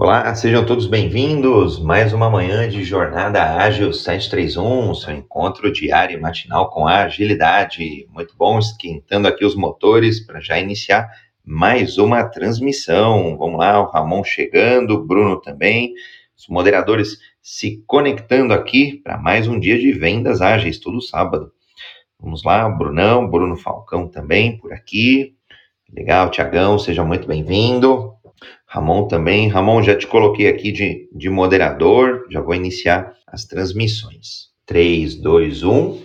Olá, sejam todos bem-vindos. Mais uma manhã de Jornada Ágil 731, seu encontro diário e matinal com a agilidade. Muito bom, esquentando aqui os motores para já iniciar mais uma transmissão. Vamos lá, o Ramon chegando, o Bruno também, os moderadores se conectando aqui para mais um dia de vendas ágeis, todo sábado. Vamos lá, Brunão, Bruno Falcão também por aqui. Legal, Tiagão, seja muito bem-vindo. Ramon também. Ramon, já te coloquei aqui de, de moderador, já vou iniciar as transmissões. 3, 2, 1.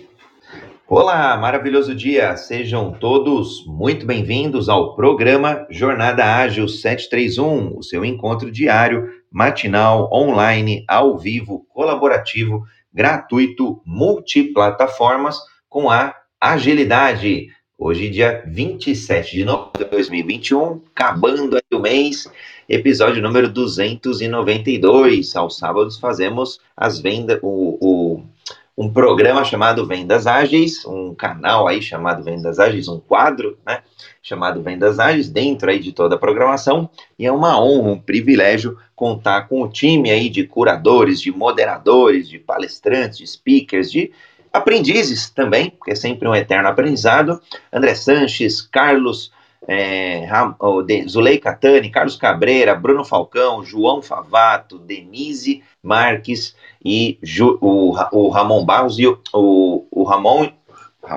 Olá, maravilhoso dia! Sejam todos muito bem-vindos ao programa Jornada Ágil 731, o seu encontro diário, matinal, online, ao vivo, colaborativo, gratuito, multiplataformas com a agilidade Hoje, dia 27 de novembro de 2021, acabando aí o mês, episódio número 292. Aos sábados fazemos as vendas, o, o, um programa chamado Vendas Ágeis, um canal aí chamado Vendas Ágeis, um quadro, né, chamado Vendas Ágeis, dentro aí de toda a programação, e é uma honra, um privilégio contar com o time aí de curadores, de moderadores, de palestrantes, de speakers, de aprendizes também, porque é sempre um eterno aprendizado. André Sanches, Carlos é, Zuleika Tani, Carlos Cabreira, Bruno Falcão, João Favato, Denise Marques e Ju, o, o Ramon Barros e o, o, o Ramon.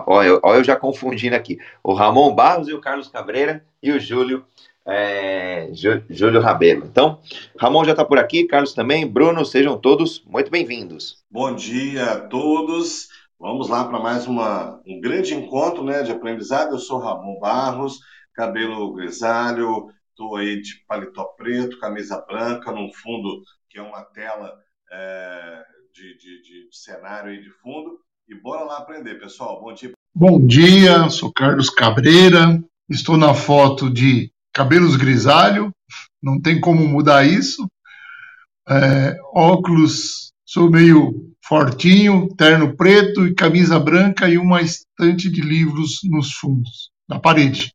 Olha, olha eu já confundindo aqui. O Ramon Barros e o Carlos Cabreira e o Júlio é, Júlio Rabelo. Então, Ramon já está por aqui, Carlos também, Bruno, sejam todos muito bem-vindos. Bom dia a todos. Vamos lá para mais uma, um grande encontro né, de aprendizado. Eu sou Ramon Barros, cabelo grisalho, estou aí de paletó preto, camisa branca, num fundo que é uma tela é, de, de, de, cenário aí de fundo. E bora lá aprender, pessoal. Bom dia. Bom dia, sou Carlos Cabreira, estou na foto de cabelos grisalho, não tem como mudar isso. É, óculos, sou meio fortinho, terno preto e camisa branca e uma estante de livros nos fundos, na parede.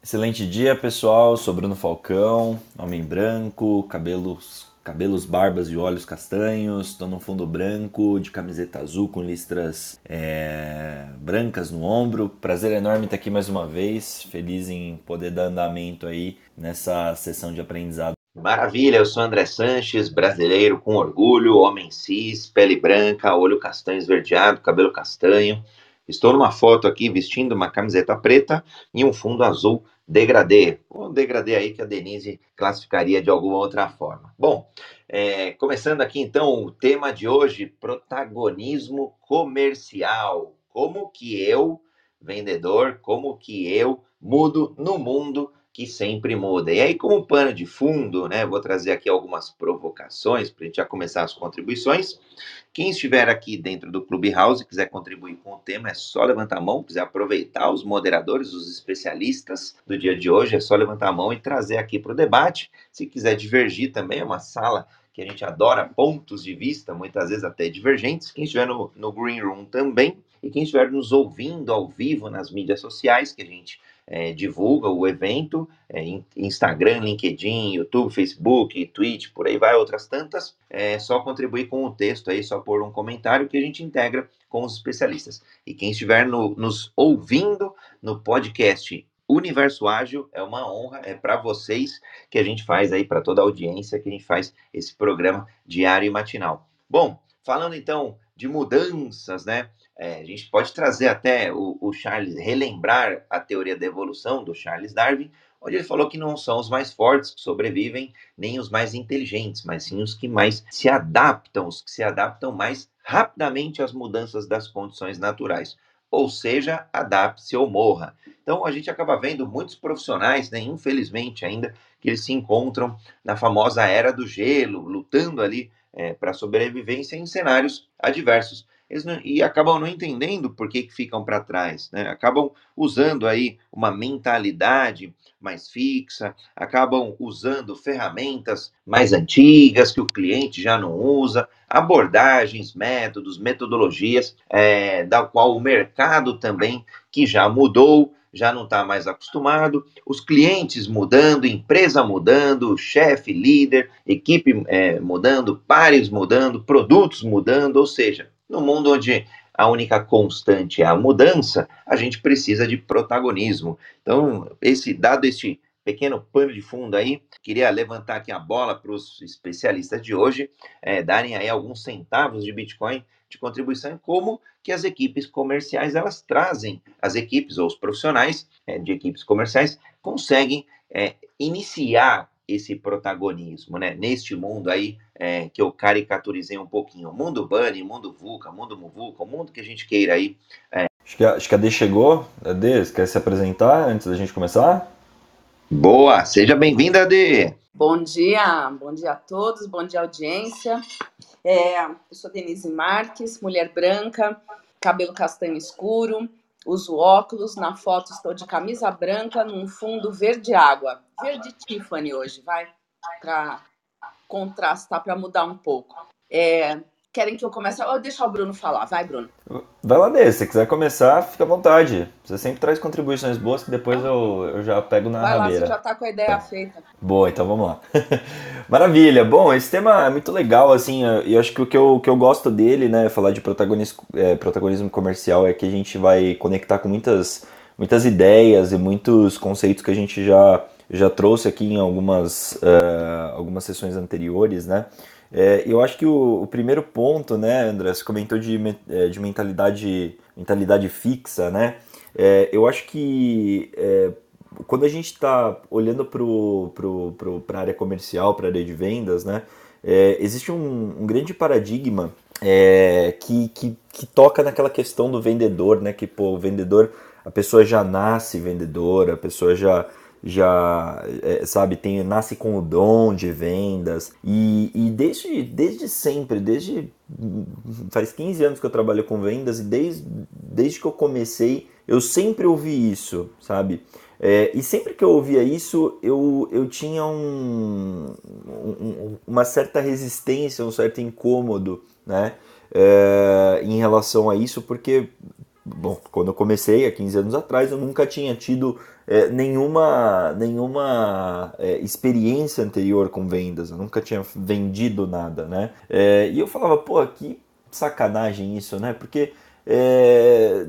Excelente dia, pessoal. Sou Bruno Falcão, homem branco, cabelos, cabelos, barbas e olhos castanhos. Estou no fundo branco, de camiseta azul com listras é, brancas no ombro. Prazer enorme estar aqui mais uma vez. Feliz em poder dar andamento aí nessa sessão de aprendizado Maravilha, eu sou André Sanches, brasileiro com orgulho, homem cis, pele branca, olho castanho esverdeado, cabelo castanho. Estou numa foto aqui vestindo uma camiseta preta e um fundo azul degradê. Um degradê aí que a Denise classificaria de alguma outra forma. Bom, é, começando aqui então o tema de hoje: protagonismo comercial. Como que eu, vendedor, como que eu mudo no mundo que sempre muda. E aí, como pano de fundo, né, vou trazer aqui algumas provocações para a gente já começar as contribuições. Quem estiver aqui dentro do Clubhouse e quiser contribuir com o tema, é só levantar a mão, quiser aproveitar os moderadores, os especialistas do dia de hoje, é só levantar a mão e trazer aqui para o debate. Se quiser divergir também, é uma sala que a gente adora pontos de vista, muitas vezes até divergentes. Quem estiver no, no Green Room também, e quem estiver nos ouvindo ao vivo nas mídias sociais, que a gente é, divulga o evento, é, Instagram, LinkedIn, YouTube, Facebook, Twitch, por aí vai, outras tantas. É só contribuir com o texto aí, só pôr um comentário que a gente integra com os especialistas. E quem estiver no, nos ouvindo no podcast Universo Ágil, é uma honra, é para vocês que a gente faz aí, para toda a audiência, que a gente faz esse programa diário e matinal. Bom, falando então de mudanças, né? É, a gente pode trazer até o, o, Charles, relembrar a teoria da evolução do Charles Darwin, onde ele falou que não são os mais fortes que sobrevivem, nem os mais inteligentes, mas sim os que mais se adaptam, os que se adaptam mais rapidamente às mudanças das condições naturais. Ou seja, adapte-se ou morra. Então a gente acaba vendo muitos profissionais, né, infelizmente ainda, que eles se encontram na famosa era do gelo, lutando ali é, para sobrevivência em cenários adversos eles não, e acabam não entendendo por que, que ficam para trás, né? Acabam usando aí uma mentalidade mais fixa, acabam usando ferramentas mais antigas que o cliente já não usa, abordagens, métodos, metodologias, é, da qual o mercado também que já mudou, já não está mais acostumado, os clientes mudando, empresa mudando, chefe, líder, equipe é, mudando, pares mudando, produtos mudando, ou seja, no mundo onde a única constante é a mudança, a gente precisa de protagonismo. Então, esse dado este pequeno pano de fundo aí, queria levantar aqui a bola para os especialistas de hoje, é, darem aí alguns centavos de Bitcoin de contribuição, como que as equipes comerciais elas trazem, as equipes ou os profissionais é, de equipes comerciais conseguem é, iniciar esse protagonismo, né? Neste mundo aí é, que eu caricaturizei um pouquinho, mundo Bunny, mundo VUCA, mundo Muvuca, o mundo que a gente queira aí. É... Acho, que a, acho que a D chegou. A D, quer se apresentar antes da gente começar? Boa, seja bem-vinda, D. Bom dia, bom dia a todos, bom dia audiência. É, eu sou Denise Marques, mulher branca, cabelo castanho escuro, uso óculos, na foto estou de camisa branca num fundo verde água. Verde Tiffany hoje, vai? Para contrastar, para mudar um pouco. É, querem que eu comece? Ou deixar o Bruno falar. Vai, Bruno. Vai lá dele. Se quiser começar, fica à vontade. Você sempre traz contribuições boas que depois eu, eu já pego na Vai rabeira. lá, você já tá com a ideia é. feita. Boa, então vamos lá. Maravilha. Bom, esse tema é muito legal, assim, eu acho que o que eu, que eu gosto dele, né, falar de protagonismo, é, protagonismo comercial é que a gente vai conectar com muitas, muitas ideias e muitos conceitos que a gente já, já trouxe aqui em algumas, uh, algumas sessões anteriores, né, é, eu acho que o, o, primeiro ponto, né, André, você comentou de, é, de mentalidade, mentalidade fixa, né? É, eu acho que é, quando a gente está olhando para pro, pro, a área comercial, para a área de vendas, né, é, existe um, um, grande paradigma é, que, que, que, toca naquela questão do vendedor, né? Que pô, o vendedor, a pessoa já nasce vendedora, a pessoa já já é, sabe tem nasce com o dom de vendas. E, e desde, desde sempre desde faz 15 anos que eu trabalho com vendas e desde, desde que eu comecei eu sempre ouvi isso sabe? É, e sempre que eu ouvia isso eu, eu tinha um, um uma certa resistência um certo incômodo né? É, em relação a isso porque bom quando eu comecei há 15 anos atrás eu nunca tinha tido é, nenhuma, nenhuma é, experiência anterior com vendas, eu nunca tinha vendido nada, né? É, e eu falava, pô, que sacanagem isso, né? Porque é,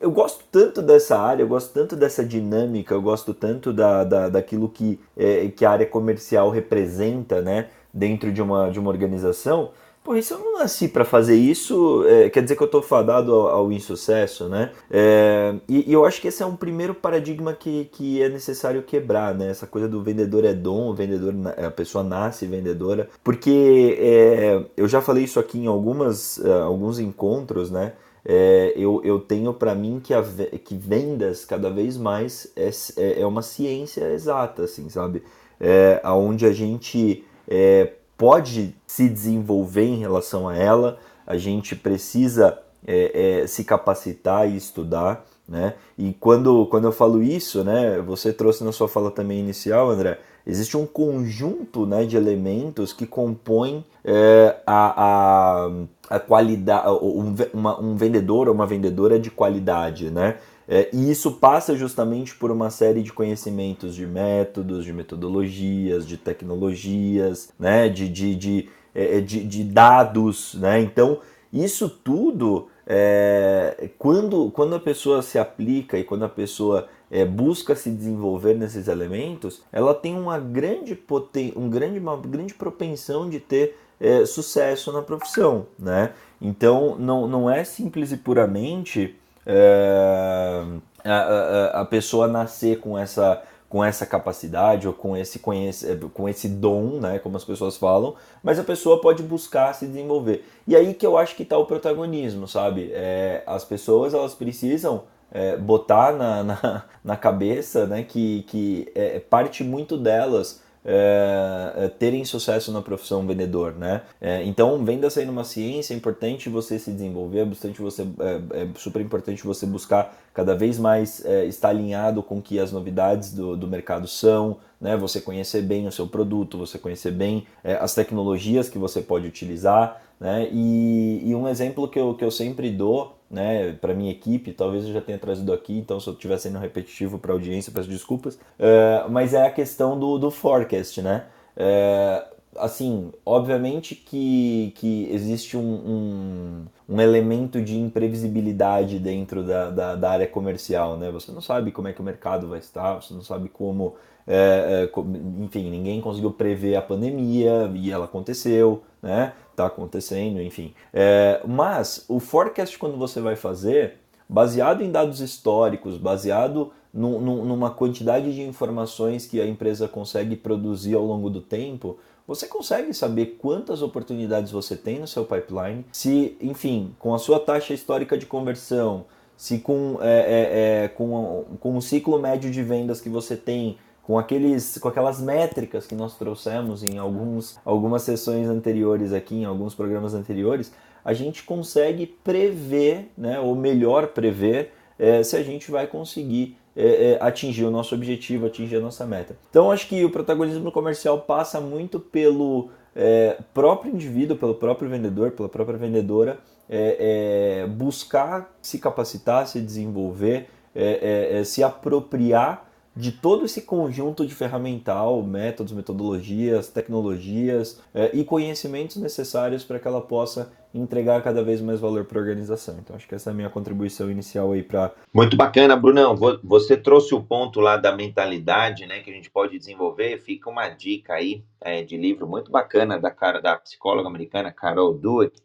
eu gosto tanto dessa área, eu gosto tanto dessa dinâmica, eu gosto tanto da, da, daquilo que, é, que a área comercial representa, né? Dentro de uma, de uma organização, Pô, se eu não nasci para fazer isso, é, quer dizer que eu estou fadado ao, ao, insucesso, né? É, e, e, eu acho que esse é um primeiro paradigma que, que é necessário quebrar, né? Essa coisa do vendedor é dom, o vendedor, a pessoa nasce vendedora. Porque é, eu já falei isso aqui em algumas, uh, alguns encontros, né? É, eu, eu tenho para mim que, a, que vendas cada vez mais é, é, é uma ciência exata, assim, sabe? É, onde a gente é, pode se desenvolver em relação a ela, a gente precisa é, é, se capacitar e estudar, né? E quando, quando eu falo isso, né, você trouxe na sua fala também inicial, André, existe um conjunto né, de elementos que compõem é, a, a, a qualidade, um, uma, um vendedor ou uma vendedora de qualidade, né? É, e isso passa justamente por uma série de conhecimentos de métodos, de metodologias, de tecnologias, né, de, de, de, é, é, de, de dados. Né? Então, isso tudo, é, quando, quando a pessoa se aplica e quando a pessoa é, busca se desenvolver nesses elementos, ela tem uma grande, poten um grande, uma grande propensão de ter é, sucesso na profissão. Né? Então, não, não é simples e puramente é, a, a, a, pessoa nascer com essa, com essa capacidade ou com esse, conhece, com esse dom, né, como as pessoas falam, mas a pessoa pode buscar se desenvolver. E aí que eu acho que está o protagonismo, sabe? É, as pessoas elas precisam é, botar na, na, na, cabeça né, que, que é, parte muito delas é, é, terem sucesso na profissão vendedor, né? É, então, venda sendo uma ciência, é importante você se desenvolver, é, bastante você, é, é super importante você buscar cada vez mais é, estar alinhado com que as novidades do, do mercado são, né? Você conhecer bem o seu produto, você conhecer bem é, as tecnologias que você pode utilizar, né? E, e, um exemplo que eu, que eu sempre dou, né, para minha equipe, talvez eu já tenha trazido aqui, então se eu estiver sendo repetitivo para a audiência, peço desculpas, é, mas é a questão do, do forecast, né? É, assim, obviamente que, que existe um, um, um, elemento de imprevisibilidade dentro da, da, da, área comercial, né? Você não sabe como é que o mercado vai estar, você não sabe como, é, é, enfim, ninguém conseguiu prever a pandemia e ela aconteceu, né? Tá acontecendo, enfim. É, mas o forecast quando você vai fazer, baseado em dados históricos, baseado numa quantidade de informações que a empresa consegue produzir ao longo do tempo, você consegue saber quantas oportunidades você tem no seu pipeline, se, enfim, com a sua taxa histórica de conversão, se com, é, é, é, com, com o ciclo médio de vendas que você tem, com, aqueles, com aquelas métricas que nós trouxemos em alguns, algumas sessões anteriores aqui, em alguns programas anteriores, a gente consegue prever, né, ou melhor prever, é, se a gente vai conseguir é, é, atingir o nosso objetivo, atingir a nossa meta. Então acho que o protagonismo comercial passa muito pelo é, próprio indivíduo, pelo próprio vendedor, pela própria vendedora, é, é, buscar se capacitar, se desenvolver, é, se apropriar de todo esse conjunto de ferramental, métodos, metodologias, tecnologias é, e conhecimentos necessários para que ela possa entregar cada vez mais valor para a organização. Então, acho que essa é a minha contribuição inicial aí para. Muito bacana, Brunão. Você trouxe o ponto lá da mentalidade, né, que a gente pode desenvolver. Fica uma dica aí é, de livro muito bacana da cara da psicóloga americana Carol Dweck,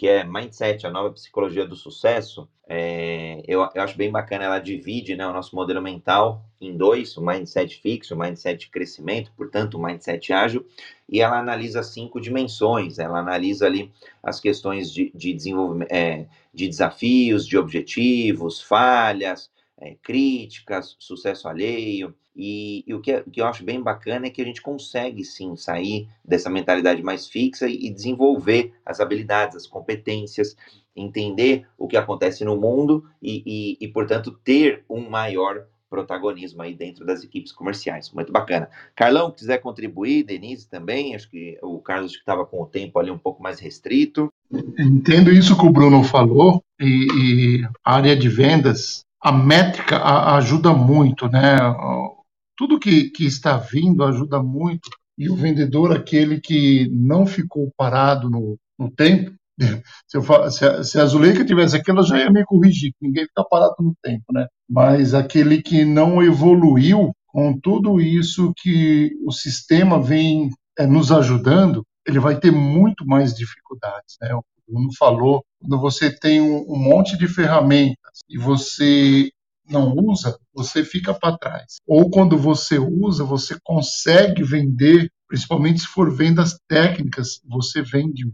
que é Mindset, a nova psicologia do sucesso. É, eu, eu, acho bem bacana, ela divide né, o nosso modelo mental em dois, o mindset fixo, o mindset de crescimento, portanto, o mindset ágil, e ela analisa cinco dimensões, ela analisa ali as questões de, de desenvolvimento, é, de desafios, de objetivos, falhas, é, críticas, sucesso alheio, e, e o, que, é, o, que, eu acho bem bacana é que a gente consegue sim sair dessa mentalidade mais fixa e, e desenvolver as habilidades, as competências, entender o que acontece no mundo e, e, portanto, ter um maior protagonismo aí dentro das equipes comerciais. Muito bacana. Carlão, quiser contribuir, Denise também, acho que o Carlos estava com o tempo ali um pouco mais restrito. Entendo isso que o Bruno falou, e, e a área de vendas, a métrica ajuda muito, né? tudo que, que está vindo ajuda muito. E o vendedor, aquele que não ficou parado no, no tempo, se, eu, se, se a Zuleika tivesse aqui, ela já ia me corrigir, ninguém fica parado no tempo, né? Mas aquele que não evoluiu com tudo isso que o sistema vem é, nos ajudando, ele vai ter muito mais dificuldades, né? O Bruno falou, quando você tem um, monte de ferramentas e você não usa, você fica para trás. Ou quando você usa, você consegue vender, principalmente se for vendas técnicas, você vende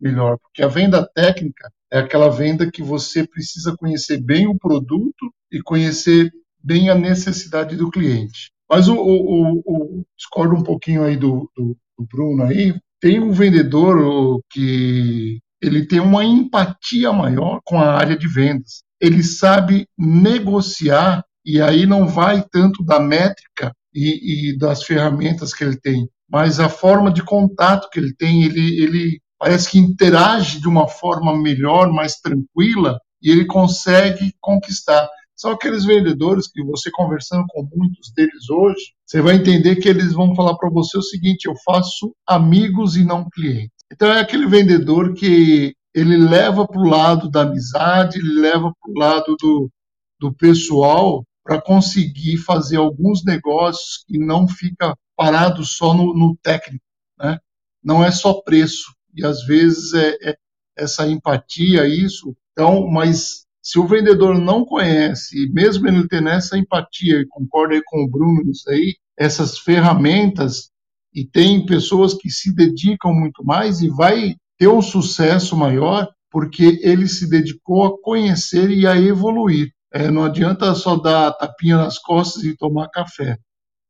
melhor. Porque a venda técnica é aquela venda que você precisa conhecer bem o produto e conhecer bem a necessidade do cliente. Mas o, o, o, o discordo um pouquinho aí do, do, do Bruno aí. Tem um vendedor que ele tem uma empatia maior com a área de vendas ele sabe negociar, e aí não vai tanto da métrica e, e, das ferramentas que ele tem, mas a forma de contato que ele tem, ele, ele parece que interage de uma forma melhor, mais tranquila, e ele consegue conquistar. São aqueles vendedores que você conversando com muitos deles hoje, você vai entender que eles vão falar para você o seguinte: eu faço amigos e não clientes. Então é aquele vendedor que ele leva para o lado da amizade, ele leva para o lado do, do pessoal para conseguir fazer alguns negócios e não fica parado só no, no técnico, né? Não é só preço e às vezes é, é essa empatia isso. Então, mas se o vendedor não conhece, mesmo ele tendo essa empatia, e concordo aí com o Bruno nisso aí, essas ferramentas e tem pessoas que se dedicam muito mais e vai ter um sucesso maior porque ele se dedicou a conhecer e a evoluir. É, não adianta só dar tapinha nas costas e tomar café.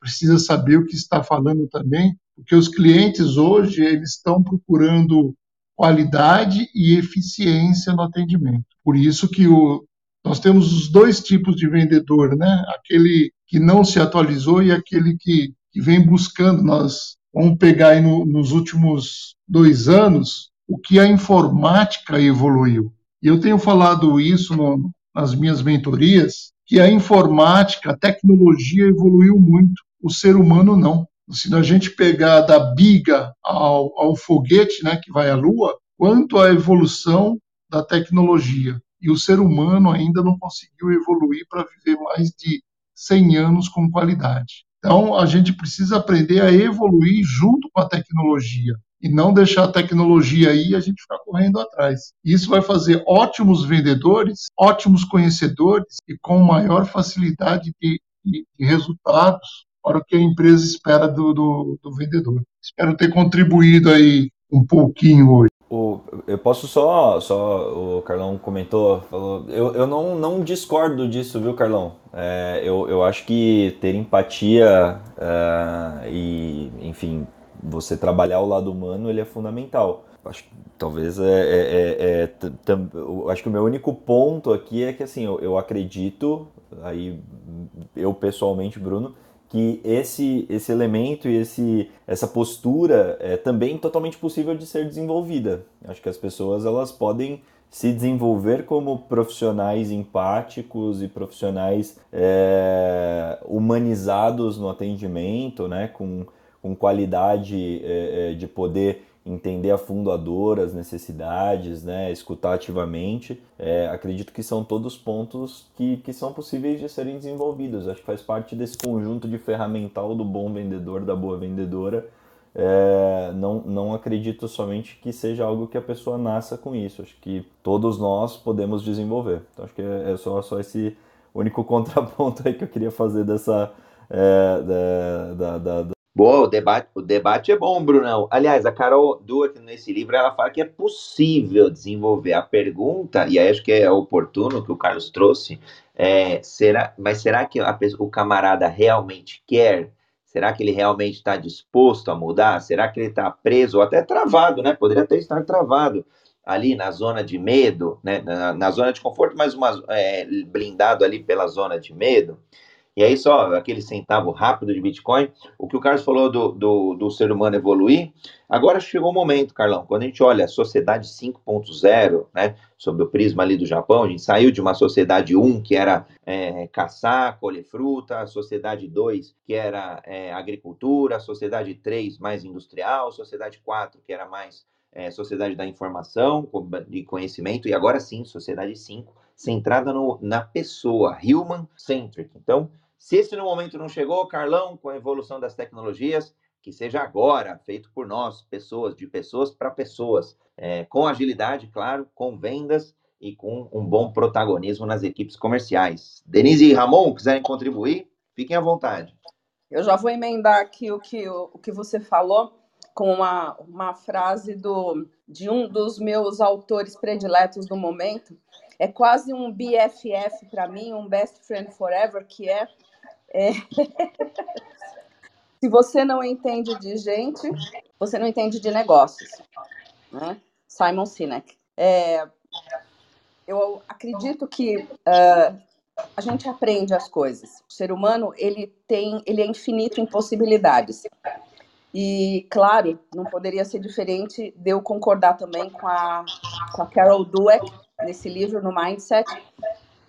Precisa saber o que está falando também, porque os clientes hoje eles estão procurando qualidade e eficiência no atendimento. Por isso que o, nós temos os dois tipos de vendedor, né? Aquele que não se atualizou e aquele que que vem buscando. Nós vamos pegar aí no, nos últimos dois anos o que a informática evoluiu. E eu tenho falado isso no, nas minhas mentorias, que a informática, a tecnologia evoluiu muito, o ser humano não. Se a gente pegar da biga ao, ao foguete, né, que vai à Lua, quanto à evolução da tecnologia. E o ser humano ainda não conseguiu evoluir para viver mais de 100 anos com qualidade. Então, a gente precisa aprender a evoluir junto com a tecnologia e não deixar a tecnologia aí e a gente ficar correndo atrás. Isso vai fazer ótimos vendedores, ótimos conhecedores e com maior facilidade de, de, de resultados para o que a empresa espera do, do, do vendedor. Espero ter contribuído aí um pouquinho hoje. O, eu posso só, só, o Carlão comentou, falou, eu, eu não, não discordo disso, viu, Carlão? É, eu, eu acho que ter empatia é, e, enfim, você trabalhar o lado humano, ele é fundamental. Acho que talvez é, é, é, é acho que o meu único ponto aqui é que assim, eu, eu acredito, aí eu pessoalmente, Bruno, que esse, esse elemento e esse, essa postura é também totalmente possível de ser desenvolvida. Acho que as pessoas elas podem se desenvolver como profissionais empáticos e profissionais é, humanizados no atendimento, né, com, com qualidade é, é de poder entender a fundo a dor, as necessidades, né, escutar ativamente. É, acredito que são todos pontos que, que são possíveis de serem desenvolvidos. Acho que faz parte desse conjunto de ferramental do bom vendedor, da boa vendedora. É, não, não acredito somente que seja algo que a pessoa nasça com isso. Acho que todos nós podemos desenvolver. Então, acho que é, é só, só esse único contraponto aí que eu queria fazer dessa. É, da, da, da, Boa, o debate, o debate é bom, Brunão. Aliás, a Carol Duarte, nesse livro, ela fala que é possível desenvolver a pergunta, e aí acho que é oportuno que o Carlos trouxe, é, será, mas será que a, o camarada realmente quer? Será que ele realmente está disposto a mudar? Será que ele está preso ou até travado, né? Poderia até estar travado ali na zona de medo, né? Na, na zona de conforto, mas uma, é, blindado ali pela zona de medo. E aí, só aquele centavo rápido de Bitcoin, o que o Carlos falou do, do, do ser humano evoluir, agora chegou o momento, Carlão, quando a gente olha a sociedade 5.0, né, sob o prisma ali do Japão, a gente saiu de uma sociedade 1, que era é, caçar, colher fruta, sociedade 2, que era é, agricultura, sociedade 3, mais industrial, sociedade 4, que era mais é, sociedade da informação, de conhecimento, e agora sim, sociedade 5, centrada no, na pessoa, human-centric. Então, se esse no momento não chegou, Carlão, com a evolução das tecnologias, que seja agora, feito por nós, pessoas, de pessoas para pessoas, é, com agilidade, claro, com vendas e com um bom protagonismo nas equipes comerciais. Denise e Ramon, quiserem contribuir, fiquem à vontade. Eu já vou emendar aqui o que, o, o que você falou com uma, uma frase do, de um dos meus autores prediletos do momento. É quase um BFF para mim, um Best Friend Forever, que é é... Se você não entende de gente, você não entende de negócios. Né? Simon Sinek. É... Eu acredito que uh, a gente aprende as coisas. O ser humano ele tem, ele é infinito em possibilidades. E claro, não poderia ser diferente de eu concordar também com a, com a Carol Dweck nesse livro no Mindset,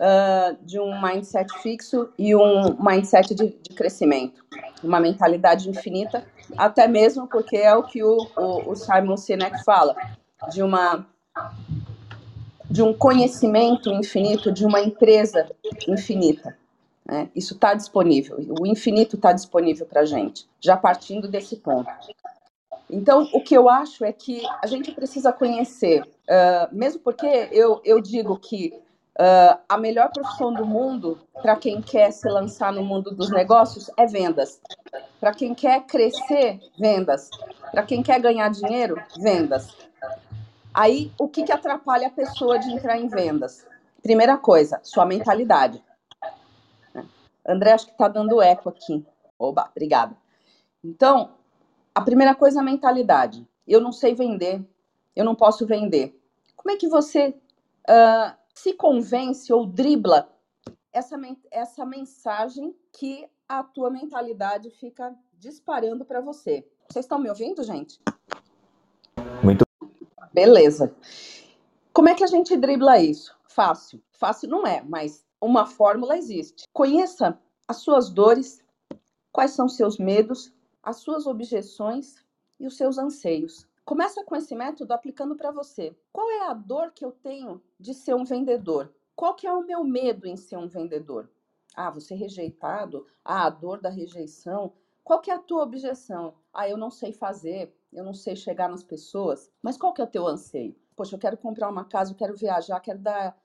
uh, de um mindset fixo e um mindset de, de, crescimento, uma mentalidade infinita, até mesmo porque é o que o, o, o Simon Sinek fala, de uma de um conhecimento infinito, de uma empresa infinita. Né? Isso está disponível, o infinito está disponível para a gente, já partindo desse ponto. Então, o que eu acho é que a gente precisa conhecer, uh, mesmo porque eu, eu digo que Uh, a melhor profissão do mundo para quem quer se lançar no mundo dos negócios é vendas. Para quem quer crescer, vendas. Para quem quer ganhar dinheiro, vendas. Aí, o que, que atrapalha a pessoa de entrar em vendas? Primeira coisa, sua mentalidade. André, acho que está dando eco aqui. Oba, obrigada. Então, a primeira coisa é a mentalidade. Eu não sei vender, eu não posso vender. Como é que você uh, se convence ou dribla essa, essa mensagem que a tua mentalidade fica disparando para você. Vocês estão me ouvindo, gente? Muito. Beleza. Como é que a gente dribla isso? Fácil. Fácil não é, mas uma fórmula existe. Conheça as suas dores, quais são seus medos, as suas objeções e os seus anseios. Começa com esse método aplicando para você. Qual é a dor que eu tenho de ser um vendedor? Qual que é o meu medo em ser um vendedor? Ah, você rejeitado? Ah, a dor da rejeição. Qual que é a tua objeção? Ah, eu não sei fazer, eu não sei chegar nas pessoas. Mas qual que é o teu anseio? Poxa, eu quero comprar uma casa, eu quero viajar, quero dar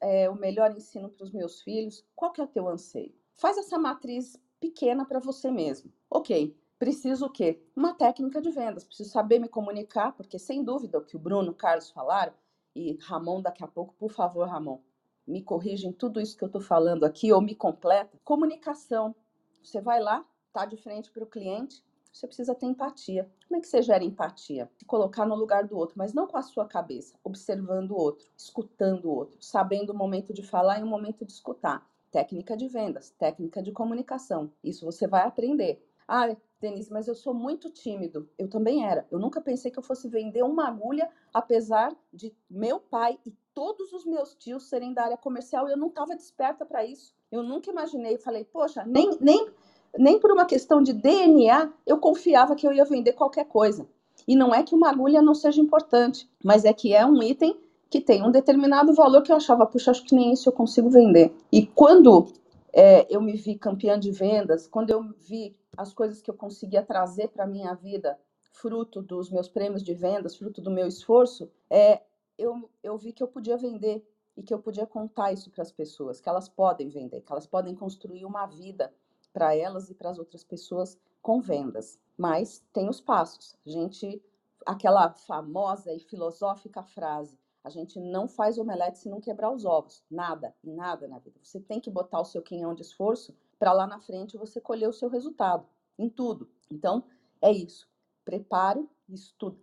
é, o melhor ensino para os meus filhos. Qual que é o teu anseio? Faz essa matriz pequena para você mesmo. Ok, preciso o quê? Uma técnica de vendas. Preciso saber me comunicar, porque sem dúvida o que o Bruno, o Carlos falaram, e Ramon daqui a pouco, por favor, Ramon, me corrigem tudo isso que eu estou falando aqui ou me completa. Comunicação. Você vai lá, tá de frente para o cliente, você precisa ter empatia. Como é que você gera empatia? Se colocar no lugar do outro, mas não com a sua cabeça, observando o outro, escutando o outro, sabendo o momento de falar e o momento de escutar. Técnica de vendas, técnica de comunicação. Isso você vai aprender. Ah, Denise, mas eu sou muito tímido. Eu também era. Eu nunca pensei que eu fosse vender uma agulha, apesar de meu pai e todos os meus tios serem da área comercial. Eu não estava desperta para isso. Eu nunca imaginei. Falei, poxa, nem, nem nem por uma questão de DNA eu confiava que eu ia vender qualquer coisa. E não é que uma agulha não seja importante, mas é que é um item que tem um determinado valor que eu achava, puxa, acho que nem isso eu consigo vender. E quando é, eu me vi campeã de vendas, quando eu vi as coisas que eu conseguia trazer para a minha vida, fruto dos meus prêmios de vendas, fruto do meu esforço, é, eu, eu vi que eu podia vender e que eu podia contar isso para as pessoas, que elas podem vender, que elas podem construir uma vida para elas e para as outras pessoas com vendas. Mas tem os passos. A gente, aquela famosa e filosófica frase, a gente não faz omelete se não quebrar os ovos. Nada, nada na vida. Você tem que botar o seu quinhão de esforço para lá na frente você colher o seu resultado em tudo. Então, é isso. Preparo, estu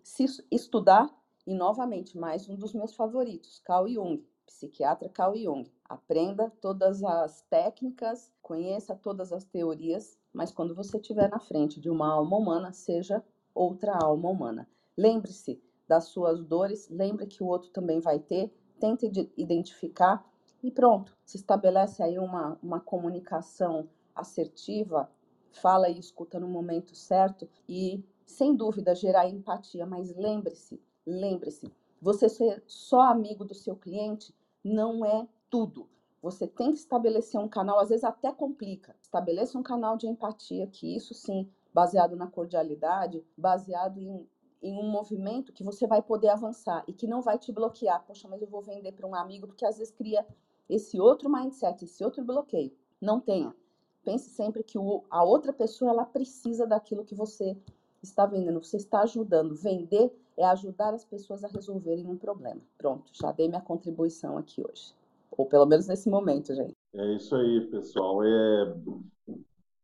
estudar e novamente mais um dos meus favoritos, Carl Jung, psiquiatra Carl Jung. Aprenda todas as técnicas, conheça todas as teorias, mas quando você estiver na frente de uma alma humana, seja outra alma humana. Lembre-se das suas dores, lembre que o outro também vai ter, tente identificar e pronto, se estabelece aí uma, uma comunicação assertiva, fala e escuta no momento certo e, sem dúvida, gerar empatia. Mas lembre-se, lembre-se, você ser só amigo do seu cliente não é tudo. Você tem que estabelecer um canal, às vezes até complica. Estabeleça um canal de empatia, que isso sim, baseado na cordialidade, baseado em, em um movimento que você vai poder avançar e que não vai te bloquear. Poxa, mas eu vou vender para um amigo, porque às vezes cria esse outro mindset, esse outro bloqueio. Não tenha. Pense sempre que o, a outra pessoa ela precisa daquilo que você está vendendo. Você está ajudando. Vender é ajudar as pessoas a resolverem um problema. Pronto, já dei minha contribuição aqui hoje. Ou pelo menos nesse momento, gente. É isso aí, pessoal. É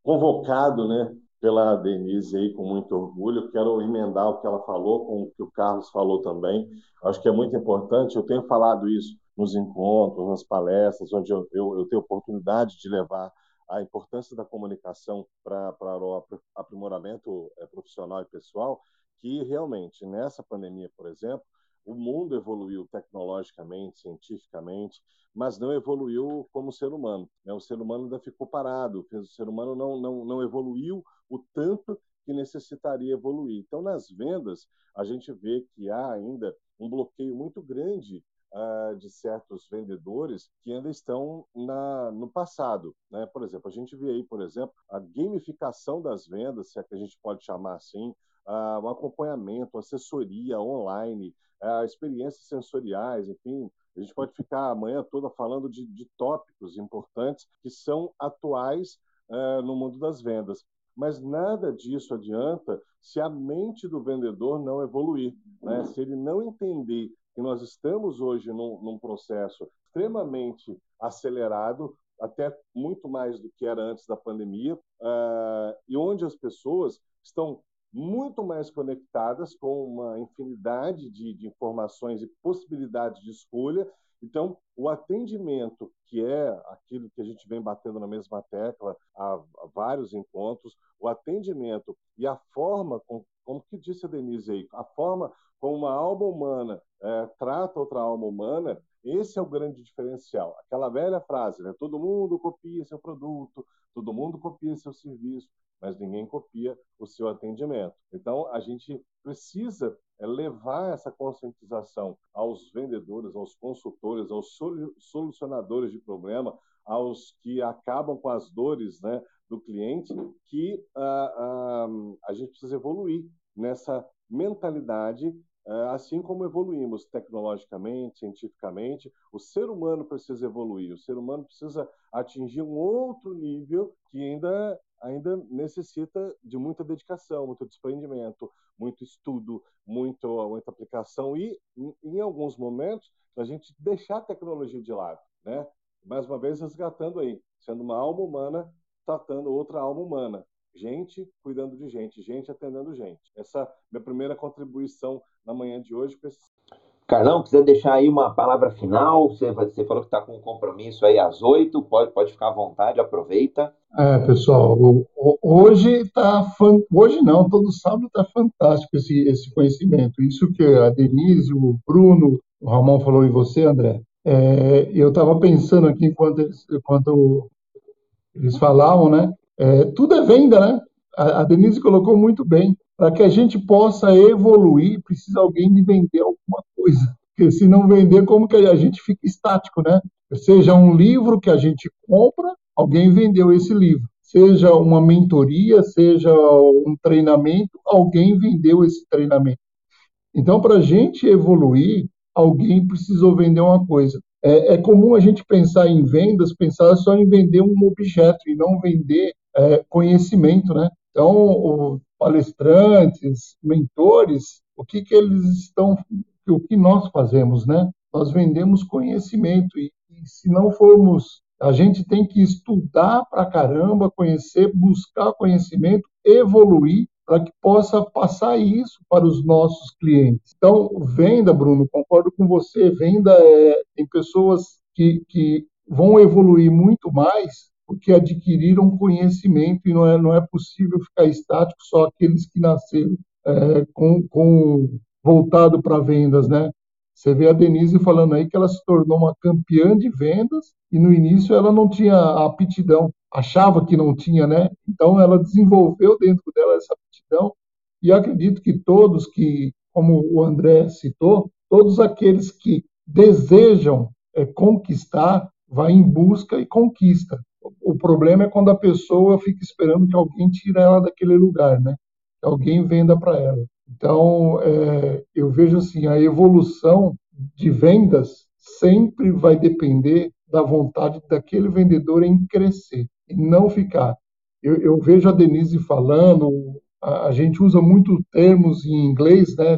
convocado, né, pela Denise aí com muito orgulho. Quero emendar o que ela falou com o que o Carlos falou também. Acho que é muito importante. Eu tenho falado isso nos encontros, nas palestras, onde eu, eu, eu tenho oportunidade de levar a importância da comunicação para o aprimoramento é, profissional e pessoal, que realmente nessa pandemia, por exemplo, o mundo evoluiu tecnologicamente, cientificamente, mas não evoluiu como ser humano. Né? O ser humano ainda ficou parado, o ser humano não, não, não evoluiu o tanto que necessitaria evoluir. Então, nas vendas, a gente vê que há ainda um bloqueio muito grande uh, de certos vendedores que ainda estão na, no passado. Né? Por exemplo, a gente vê aí, por exemplo, a gamificação das vendas, se é que a gente pode chamar assim, uh, um acompanhamento, assessoria online, uh, experiências sensoriais, enfim, a gente pode ficar a manhã toda falando de, de tópicos importantes que são atuais uh, no mundo das vendas. Mas nada disso adianta se a mente do vendedor não evoluir, né? se ele não entender nós estamos hoje num, num processo extremamente acelerado, até muito mais do que era antes da pandemia, uh, e onde as pessoas estão muito mais conectadas, com uma infinidade de, de informações e possibilidades de escolha. Então, o atendimento, que é aquilo que a gente vem batendo na mesma tecla há, há vários encontros, o atendimento e a forma, com, como que disse a Denise aí, a forma como uma alma humana é, trata outra alma humana, esse é o grande diferencial. Aquela velha frase, né? Todo mundo copia seu produto, todo mundo copia seu serviço, mas ninguém copia o seu atendimento. Então, a gente precisa é, levar essa conscientização aos vendedores, aos consultores, aos solucionadores de problema, aos que acabam com as dores né, do cliente, que ah, ah, a gente precisa evoluir nessa mentalidade assim como evoluímos tecnologicamente, cientificamente, o ser humano precisa evoluir, o ser humano precisa atingir um outro nível que ainda, ainda necessita de muita dedicação, muito desprendimento, muito estudo, muito, muita aplicação e, em, em alguns momentos, a gente deixar a tecnologia de lado, né? Mais uma vez, resgatando aí, sendo uma alma humana, tratando outra alma humana gente cuidando de gente, gente atendendo gente. Essa é a minha primeira contribuição na manhã de hoje. Carlão, quiser deixar aí uma palavra final? Você, você falou que está com um compromisso aí às oito, pode, pode ficar à vontade, aproveita. É, pessoal, hoje está hoje não, todo sábado está fantástico esse, esse conhecimento. Isso que a Denise, o Bruno, o Ramon falou e você, André. É, eu estava pensando aqui enquanto eles, enquanto eles falavam, né? É, tudo é venda, né? A, a Denise colocou muito bem. Para que a gente possa evoluir, precisa alguém de vender alguma coisa. Porque se não vender, como que a gente fica estático, né? Seja um livro que a gente compra, alguém vendeu esse livro. Seja uma mentoria, seja um treinamento, alguém vendeu esse treinamento. Então, para a gente evoluir, alguém precisou vender uma coisa. É, é, comum a gente pensar em vendas, pensar só em vender um objeto e não vender é, conhecimento, né? Então, palestrantes, mentores, o que que eles estão, o que nós fazemos, né? Nós vendemos conhecimento e, e se não formos, a gente tem que estudar para caramba, conhecer, buscar conhecimento, evoluir para que possa passar isso para os nossos clientes. Então, venda, Bruno, concordo com você, venda é, tem pessoas que, que vão evoluir muito mais porque adquiriram conhecimento e não é, não é possível ficar estático só aqueles que nasceram é, com, com voltado para vendas, né? Você vê a Denise falando aí que ela se tornou uma campeã de vendas e no início ela não tinha aptidão, achava que não tinha, né? Então ela desenvolveu dentro dela essa aptidão e acredito que todos que, como o André citou, todos aqueles que desejam é, conquistar, vai em busca e conquista. O problema é quando a pessoa fica esperando que alguém tire ela daquele lugar, né? Que alguém venda para ela. Então, é, eu vejo assim, a evolução de vendas sempre vai depender da vontade daquele vendedor em crescer e não ficar. Eu, eu vejo a Denise falando, a, a, gente usa muito termos em inglês, né,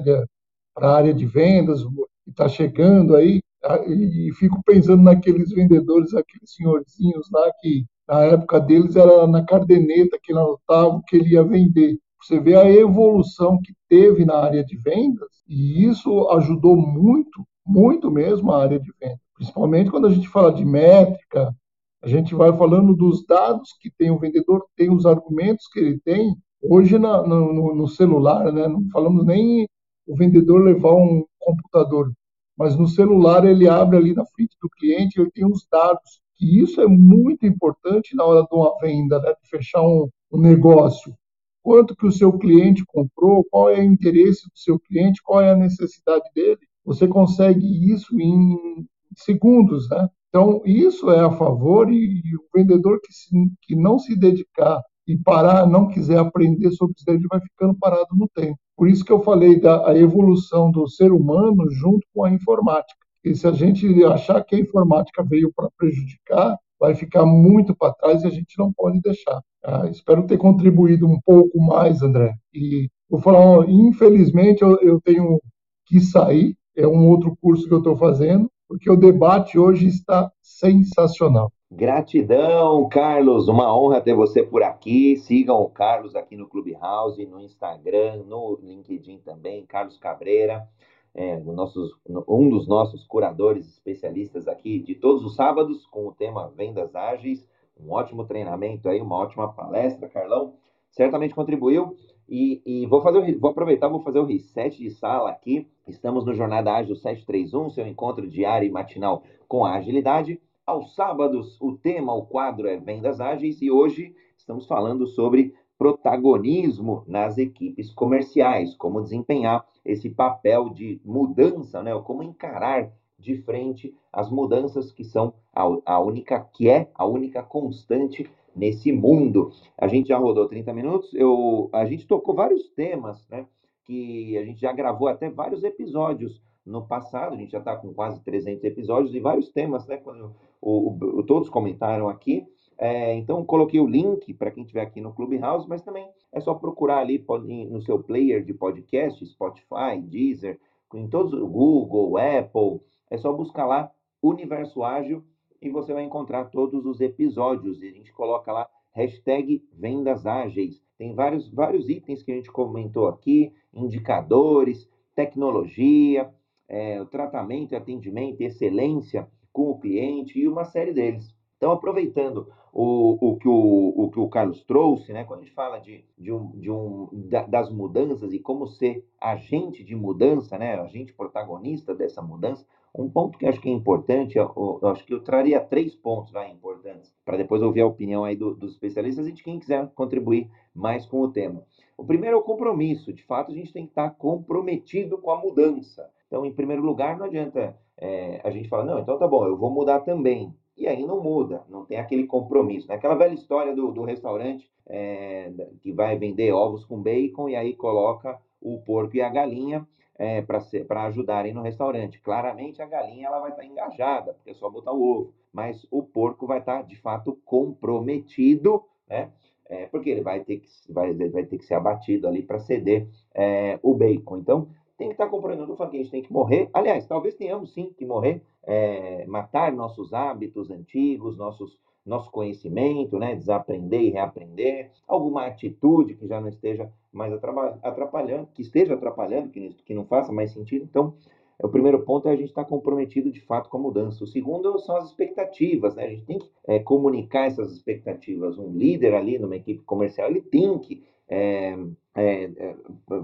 para a área de vendas, está chegando aí, e fico pensando naqueles vendedores, aqueles senhorzinhos lá que na época deles era na cardeneta que ele anotava o que ele ia vender. Você vê a evolução que teve na área de vendas e isso ajudou muito, muito mesmo a área de vendas. Principalmente quando a gente fala de métrica, a gente vai falando dos dados que tem o vendedor, tem os argumentos que ele tem. Hoje na, no, no celular, né, não falamos nem o vendedor levar um computador mas no celular ele abre ali na frente do cliente, ele tem os dados. E isso é muito importante na hora de uma venda, né, de fechar um, um negócio. Quanto que o seu cliente comprou, qual é o interesse do seu cliente, qual é a necessidade dele. Você consegue isso em segundos, né? Então, isso é a favor e, e o vendedor que, se, que não se dedicar e parar, não quiser aprender sobre isso, ele vai ficando parado no tempo. Por isso que eu falei da evolução do ser humano junto com a informática. E se a gente achar que a informática veio para prejudicar, vai ficar muito para trás e a gente não pode deixar. Ah, espero ter contribuído um pouco mais, André. E vou falar, infelizmente, eu, eu tenho que sair, é um outro curso que eu estou fazendo, porque o debate hoje está sensacional. Gratidão, Carlos. Uma honra ter você por aqui. Sigam o Carlos aqui no Clubhouse, no Instagram, no LinkedIn também, Carlos Cabreira, é, nossos, um dos nossos curadores especialistas aqui de todos os sábados com o tema Vendas Ágeis. Um ótimo treinamento aí, uma ótima palestra, Carlão. Certamente contribuiu. E, e vou, fazer, vou aproveitar, vou fazer o reset de sala aqui. Estamos no Jornada Ágil 731, seu encontro diário e matinal com a agilidade. Aos sábados, o tema, o quadro é Vendas Ágeis e hoje estamos falando sobre protagonismo nas equipes comerciais, como desempenhar esse papel de mudança, né? Como encarar de frente as mudanças que são a, a única que é a única constante nesse mundo. A gente já rodou 30 minutos, eu, a gente tocou vários temas, né? Que a gente já gravou até vários episódios no passado, a gente já está com quase 300 episódios e vários temas, né? Quando o, o, todos comentaram aqui. É, então, coloquei o link para quem estiver aqui no Clubhouse, mas também é só procurar ali no seu player de podcast, Spotify, Deezer, em todos, Google, Apple, é só buscar lá Universo Ágil e você vai encontrar todos os episódios. E a gente coloca lá hashtag Vendas Ágeis. Tem vários, vários itens que a gente comentou aqui, indicadores, tecnologia, é, tratamento, atendimento, excelência com o cliente e uma série deles. Então, aproveitando o, o, que, o, o que o Carlos trouxe, né, quando a gente fala de, de, um, de um, da, das mudanças e como ser agente de mudança, né, agente protagonista dessa mudança, um ponto que acho que é importante, eu, eu acho que eu traria três pontos lá importantes, para depois ouvir a opinião aí do, dos especialistas e de quem quiser contribuir mais com o tema. O primeiro é o compromisso. De fato, a gente tem que estar comprometido com a mudança. Então, em primeiro lugar, não adianta é, a gente falar, não, então tá bom, eu vou mudar também. E aí não muda, não tem aquele compromisso. Né? Aquela velha história do, do restaurante é, que vai vender ovos com bacon e aí coloca o porco e a galinha é, para ajudarem no restaurante. Claramente a galinha ela vai estar tá engajada, porque é só botar o ovo, mas o porco vai estar tá, de fato comprometido, né? É, porque ele vai ter que, vai, vai ter que ser abatido ali para ceder é, o bacon. Então, tem que estar tá falo que a gente tem que morrer. Aliás, talvez tenhamos sim que morrer, é, matar nossos hábitos antigos, nossos nosso conhecimento, né, desaprender e reaprender, alguma atitude que já não esteja mais atrapalhando, que esteja atrapalhando, que, que não faça mais sentido. Então, o primeiro ponto é a gente estar comprometido de fato com a mudança. O segundo são as expectativas, né? A gente tem que é, comunicar essas expectativas. Um líder ali numa equipe comercial, ele tem que é, é, é,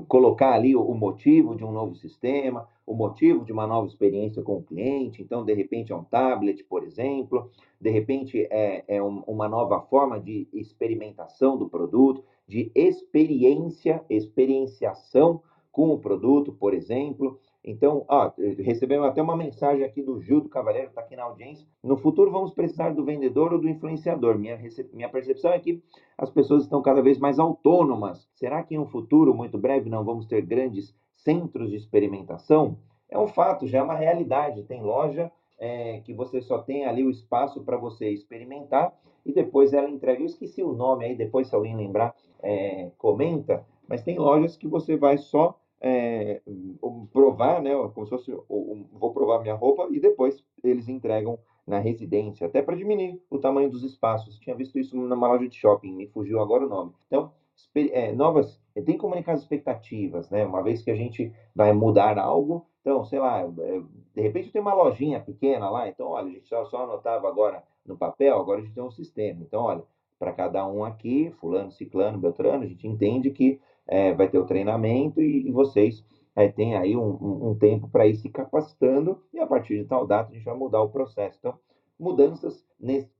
colocar ali o, motivo de um novo sistema, o motivo de uma nova experiência com o cliente. Então, de repente, é um tablet, por exemplo, de repente, é, é um, uma nova forma de experimentação do produto, de experiência, experienciação com o produto, por exemplo. Então, ó, recebemos até uma mensagem aqui do Gil do Cavaleiro, está aqui na audiência. No futuro vamos precisar do vendedor ou do influenciador. Minha, minha percepção é que as pessoas estão cada vez mais autônomas. Será que em um futuro muito breve não vamos ter grandes centros de experimentação? É um fato, já é uma realidade. Tem loja é, que você só tem ali o espaço para você experimentar e depois ela entrega. Eu esqueci o nome aí, depois se alguém lembrar, é, comenta. Mas tem lojas que você vai só é, provar, né? Como se fosse, vou provar minha roupa e depois eles entregam na residência, até para diminuir o tamanho dos espaços. Tinha visto isso numa loja de shopping, me fugiu agora o nome. Então, é, novas, tem que comunicar as expectativas, né? Uma vez que a gente vai mudar algo, então, sei lá, de repente tem uma lojinha pequena lá, então, olha, a gente só, só anotava agora no papel, agora a gente tem um sistema. Então, olha, para cada um aqui, fulano, ciclano, beltrano, a gente entende que é, vai ter o treinamento e, e vocês é, têm aí um, um, um tempo para ir se capacitando e a partir de tal data a gente vai mudar o processo. Então, mudanças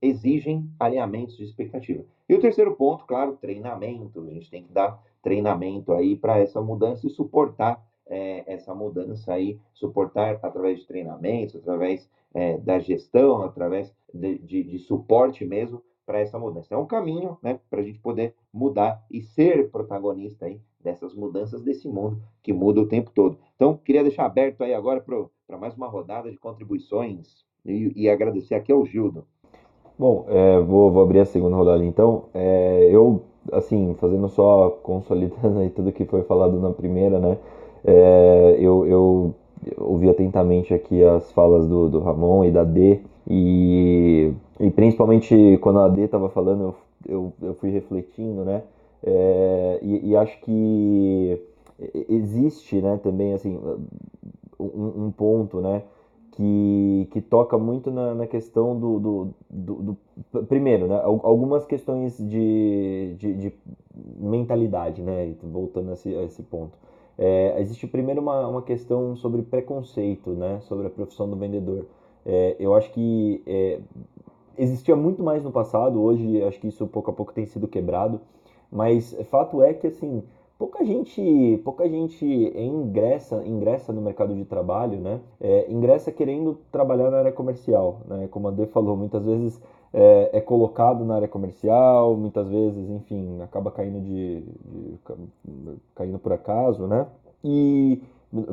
exigem alinhamentos de expectativa. E o terceiro ponto, claro, treinamento. A gente tem que dar treinamento aí para essa mudança e suportar é, essa mudança aí, suportar através de treinamentos, através é, da gestão, através de, de, de suporte mesmo para essa mudança. É um caminho né, para a gente poder mudar e ser protagonista aí dessas mudanças desse mundo que muda o tempo todo. Então, queria deixar aberto aí agora para mais uma rodada de contribuições e, e agradecer aqui ao Gildo. Bom, é, vou, vou, abrir a segunda rodada então. É, eu, assim, fazendo só, consolidando aí tudo que foi falado na primeira, né? É, eu, eu, ouvi atentamente aqui as falas do, do Ramon e da D, e, e principalmente quando a D estava falando, eu, eu, eu, fui refletindo, né? É, e, e, acho que existe, né, também, assim, um, um ponto, né, que, que toca muito na, na questão do, do, do, do, Primeiro, né, algumas questões de, de, de mentalidade, né, voltando a esse, a esse ponto. É, existe primeiro uma, uma questão sobre preconceito, né, sobre a profissão do vendedor. É, eu acho que é, existia muito mais no passado, hoje acho que isso pouco a pouco tem sido quebrado, mas fato é que assim pouca gente pouca gente ingressa ingressa no mercado de trabalho, né? É, ingressa querendo trabalhar na área comercial, né? Como a D falou, muitas vezes é, é, colocado na área comercial, muitas vezes, enfim, acaba caindo de, de caindo por acaso, né? E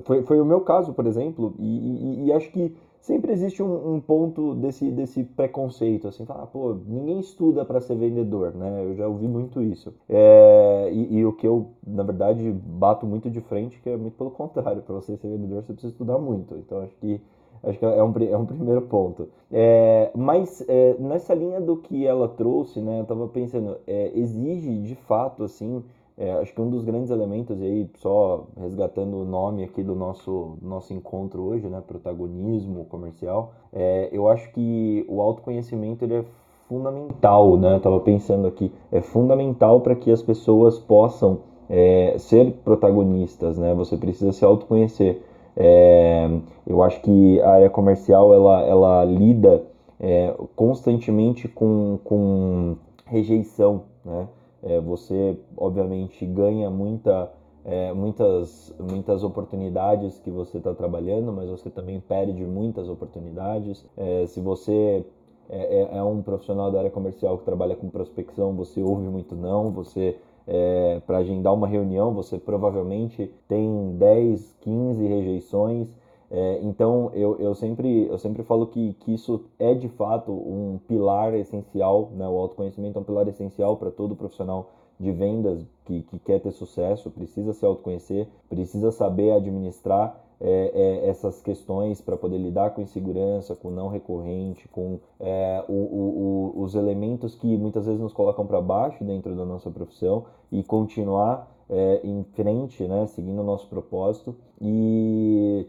foi, foi o meu caso, por exemplo, e, e, e acho que sempre existe um, um, ponto desse, desse preconceito, assim, falar, pô, ninguém estuda para ser vendedor, né? Eu já ouvi muito isso. É, e, e, o que eu, na verdade, bato muito de frente, que é muito pelo contrário, para você ser vendedor você precisa estudar muito. Então acho que acho que é um, é um primeiro ponto. É, mas é, nessa linha do que ela trouxe, né, eu estava pensando, é, exige de fato, assim, é, acho que um dos grandes elementos, e aí só resgatando o nome aqui do nosso, nosso encontro hoje, né, protagonismo comercial, é, eu acho que o autoconhecimento ele é fundamental, né? Eu tava pensando aqui, é fundamental para que as pessoas possam é, ser protagonistas, né? Você precisa se autoconhecer. É, eu acho que a área comercial ela, ela lida é, constantemente com, com rejeição, né? É, você, obviamente, ganha muita, é, muitas, muitas oportunidades que você está trabalhando, mas você também perde muitas oportunidades. É, se você é, é, um profissional da área comercial que trabalha com prospecção, você ouve muito não, você é, para agendar uma reunião, você provavelmente tem 10, 15 rejeições. É, então eu, eu, sempre, eu sempre falo que, que isso é de fato um pilar essencial, né? o autoconhecimento é um pilar essencial para todo profissional de vendas que, que quer ter sucesso, precisa se autoconhecer, precisa saber administrar é, é, essas questões para poder lidar com insegurança, com não recorrente, com é, o, o, o, os elementos que muitas vezes nos colocam para baixo dentro da nossa profissão e continuar é, em frente, né, seguindo o nosso propósito. E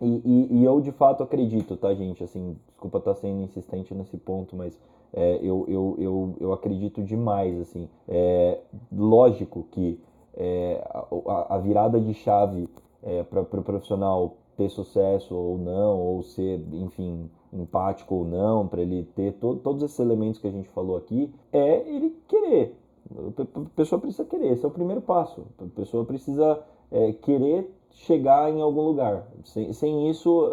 e, e, e, eu de fato acredito, tá, gente? Assim, desculpa estar tá sendo insistente nesse ponto, mas é, eu, eu, eu, eu acredito demais, assim. É, lógico que é, a, a, virada de chave é, para o pro profissional ter sucesso ou não, ou ser, enfim, empático ou não, para ele ter to, todos esses elementos que a gente falou aqui, é ele querer. A pessoa precisa querer, esse é o primeiro passo. A pessoa precisa é, querer chegar em algum lugar. Sem, sem isso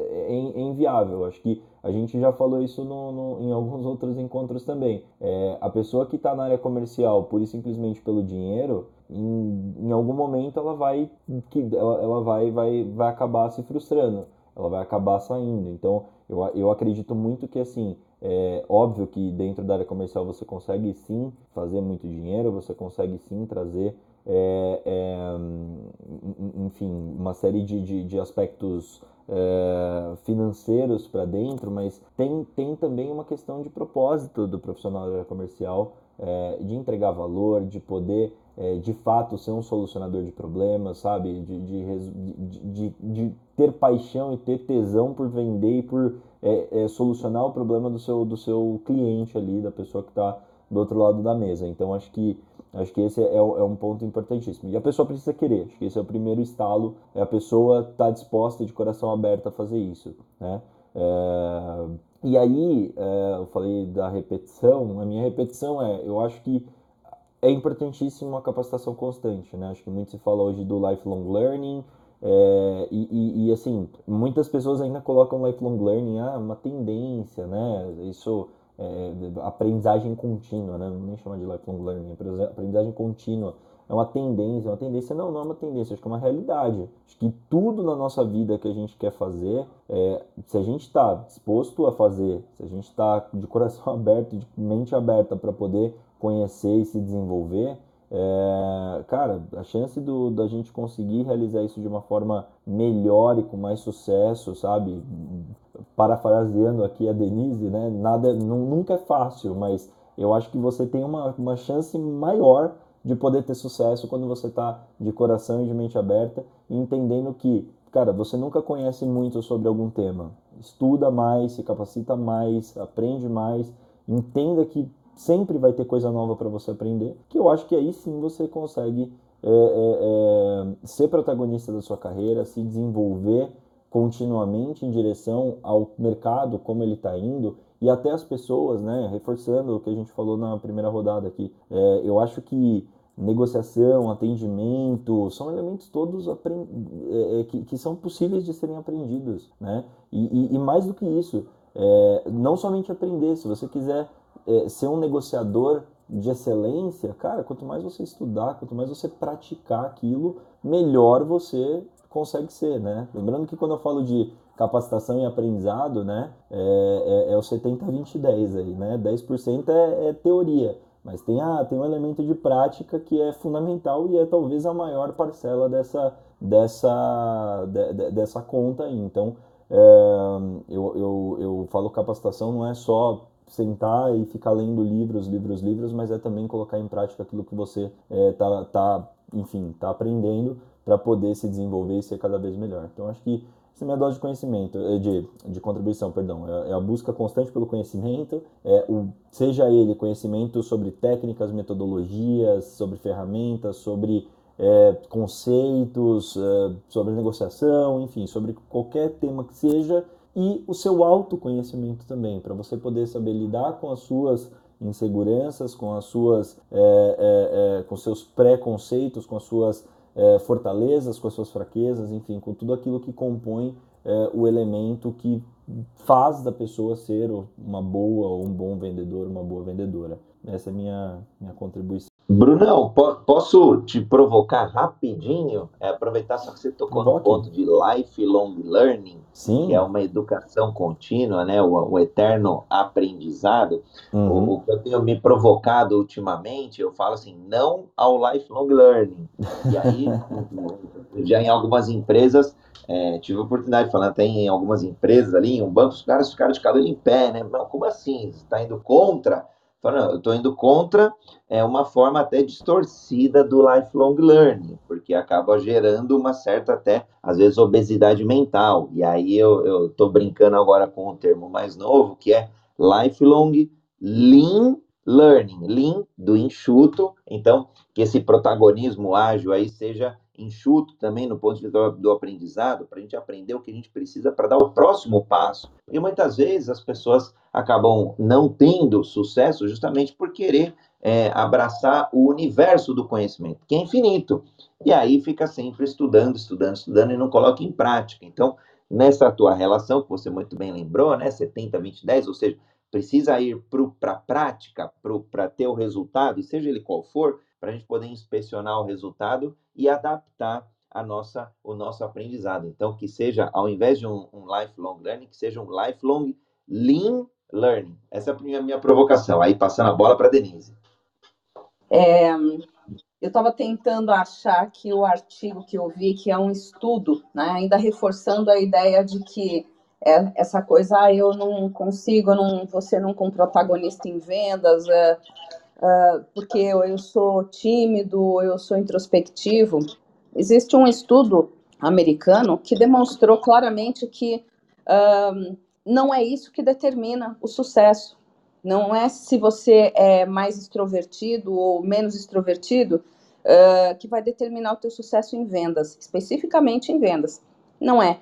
é, é, inviável. Acho que a gente já falou isso no, no em alguns outros encontros também. É, a pessoa que está na área comercial, pura e simplesmente pelo dinheiro, em, em algum momento ela vai que ela, ela vai, vai, vai acabar se frustrando. Ela vai acabar saindo. Então, eu, eu acredito muito que assim. É óbvio que dentro da área comercial você consegue sim fazer muito dinheiro, você consegue sim trazer é, é, enfim, uma série de, de, de aspectos é, financeiros para dentro, mas tem, tem também uma questão de propósito do profissional da área comercial, é, de entregar valor, de poder é, de fato ser um solucionador de problemas, sabe? De, de, de, de, ter paixão e ter tesão por vender e por é, é, solucionar o problema do seu, do seu cliente ali, da pessoa que está do outro lado da mesa. Então acho que Acho que esse é, é, um ponto importantíssimo. E a pessoa precisa querer. Acho que esse é o primeiro estalo. É a pessoa estar tá disposta de coração aberto a fazer isso. Né? É, e aí, é, eu falei da repetição. A minha repetição é: eu acho que é importantíssimo a capacitação constante. Né? Acho que muito se fala hoje do lifelong learning. É, e, e, e, assim, muitas pessoas ainda colocam lifelong learning, ah, uma tendência, né? Isso é, aprendizagem contínua, né? Não nem chama de lifelong learning, aprendizagem contínua. É uma tendência, é uma tendência não, não é uma tendência, acho que é uma realidade. Acho que tudo na nossa vida que a gente quer fazer, é, se a gente está disposto a fazer, se a gente está de coração aberto, de mente aberta para poder conhecer e se desenvolver, é, cara, a chance do, da gente conseguir realizar isso de uma forma melhor e com mais sucesso, sabe? Parafraseando aqui a Denise, né? Nada, nunca é fácil, mas eu acho que você tem uma, uma chance maior de poder ter sucesso quando você está de coração e de mente aberta entendendo que, cara, você nunca conhece muito sobre algum tema. Estuda mais, se capacita mais, aprende mais, entenda que sempre vai ter coisa nova para você aprender, que eu acho que aí sim você consegue é, é, é, ser protagonista da sua carreira, se desenvolver continuamente em direção ao mercado, como ele está indo, e até as pessoas, né, reforçando o que a gente falou na primeira rodada aqui, é, eu acho que negociação, atendimento, são elementos todos é, é, que, que, são possíveis de serem aprendidos, né? E, e, e mais do que isso, é, não somente aprender, se você quiser é, ser um negociador de excelência, cara, quanto mais você estudar, quanto mais você praticar aquilo, melhor você consegue ser, né? Lembrando que quando eu falo de capacitação e aprendizado, né, é, é, é o 70-20-10 aí, né? 10% é, é teoria, mas tem, a, tem um elemento de prática que é fundamental e é talvez a maior parcela dessa, dessa, de, de, dessa conta aí. Então, é, eu, eu, eu falo capacitação não é só sentar e ficar lendo livros, livros, livros, mas é também colocar em prática aquilo que você é, tá, enfim, tá aprendendo para poder se desenvolver e ser cada vez melhor. Então acho que essa é minha dose de conhecimento, é, de, de contribuição, perdão. É, é a busca constante pelo conhecimento, é o, seja ele conhecimento sobre técnicas, metodologias, sobre ferramentas, sobre é, conceitos, é, sobre negociação, enfim, sobre qualquer tema que seja, e o seu autoconhecimento também, para você poder saber lidar com as suas inseguranças, com as suas, é, com seus preconceitos, com as suas é, fortalezas, com as suas fraquezas, enfim, com tudo aquilo que compõe é, o elemento que faz da pessoa ser uma boa ou um bom vendedor, uma boa vendedora. Essa é a minha, minha contribuição. Brunão, po posso te provocar rapidinho? É, aproveitar só que você tocou no ponto de lifelong learning, Sim. que é uma educação contínua, né? o, o eterno aprendizado. Uhum. O, o, que eu tenho me provocado ultimamente, eu falo assim, não ao lifelong learning. E aí, já em algumas empresas, é, tive a oportunidade de falar até em algumas empresas ali, em um banco, os caras ficaram de cabelo em pé, né? Não, como assim? Você está indo contra? Falando, eu estou indo contra é uma forma até distorcida do lifelong learning, porque acaba gerando uma certa até, às vezes, obesidade mental. E aí eu estou brincando agora com um termo mais novo, que é lifelong lean learning. Lean, do enxuto. Então, que esse protagonismo ágil aí seja enxuto também no ponto de vista do aprendizado, para a gente aprender o que a gente precisa para dar o próximo passo. E muitas vezes as pessoas acabam não tendo sucesso justamente por querer é, abraçar o universo do conhecimento, que é infinito. E aí fica sempre estudando, estudando, estudando e não coloca em prática. Então, nessa tua relação, que você muito bem lembrou, né, 70, 20, 10, ou seja, precisa ir para a prática, para ter o resultado, seja ele qual for, para a gente poder inspecionar o resultado e adaptar a nossa, o nosso aprendizado. Então, que seja, ao invés de um, um lifelong learning, que seja um lifelong lean learning. Essa é a minha, minha provocação. Aí, passando a bola para a Denise. É, eu estava tentando achar que o artigo que eu vi, que é um estudo, né, ainda reforçando a ideia de que é, essa coisa, ah, eu não consigo, eu não, você não com protagonista em vendas, é, uh, porque eu, eu sou tímido, eu sou introspectivo. Existe um estudo americano que demonstrou claramente que não é isso que determina o sucesso. Não é se você é mais extrovertido ou menos extrovertido uh, que vai determinar o teu sucesso em vendas, especificamente em vendas. Não é.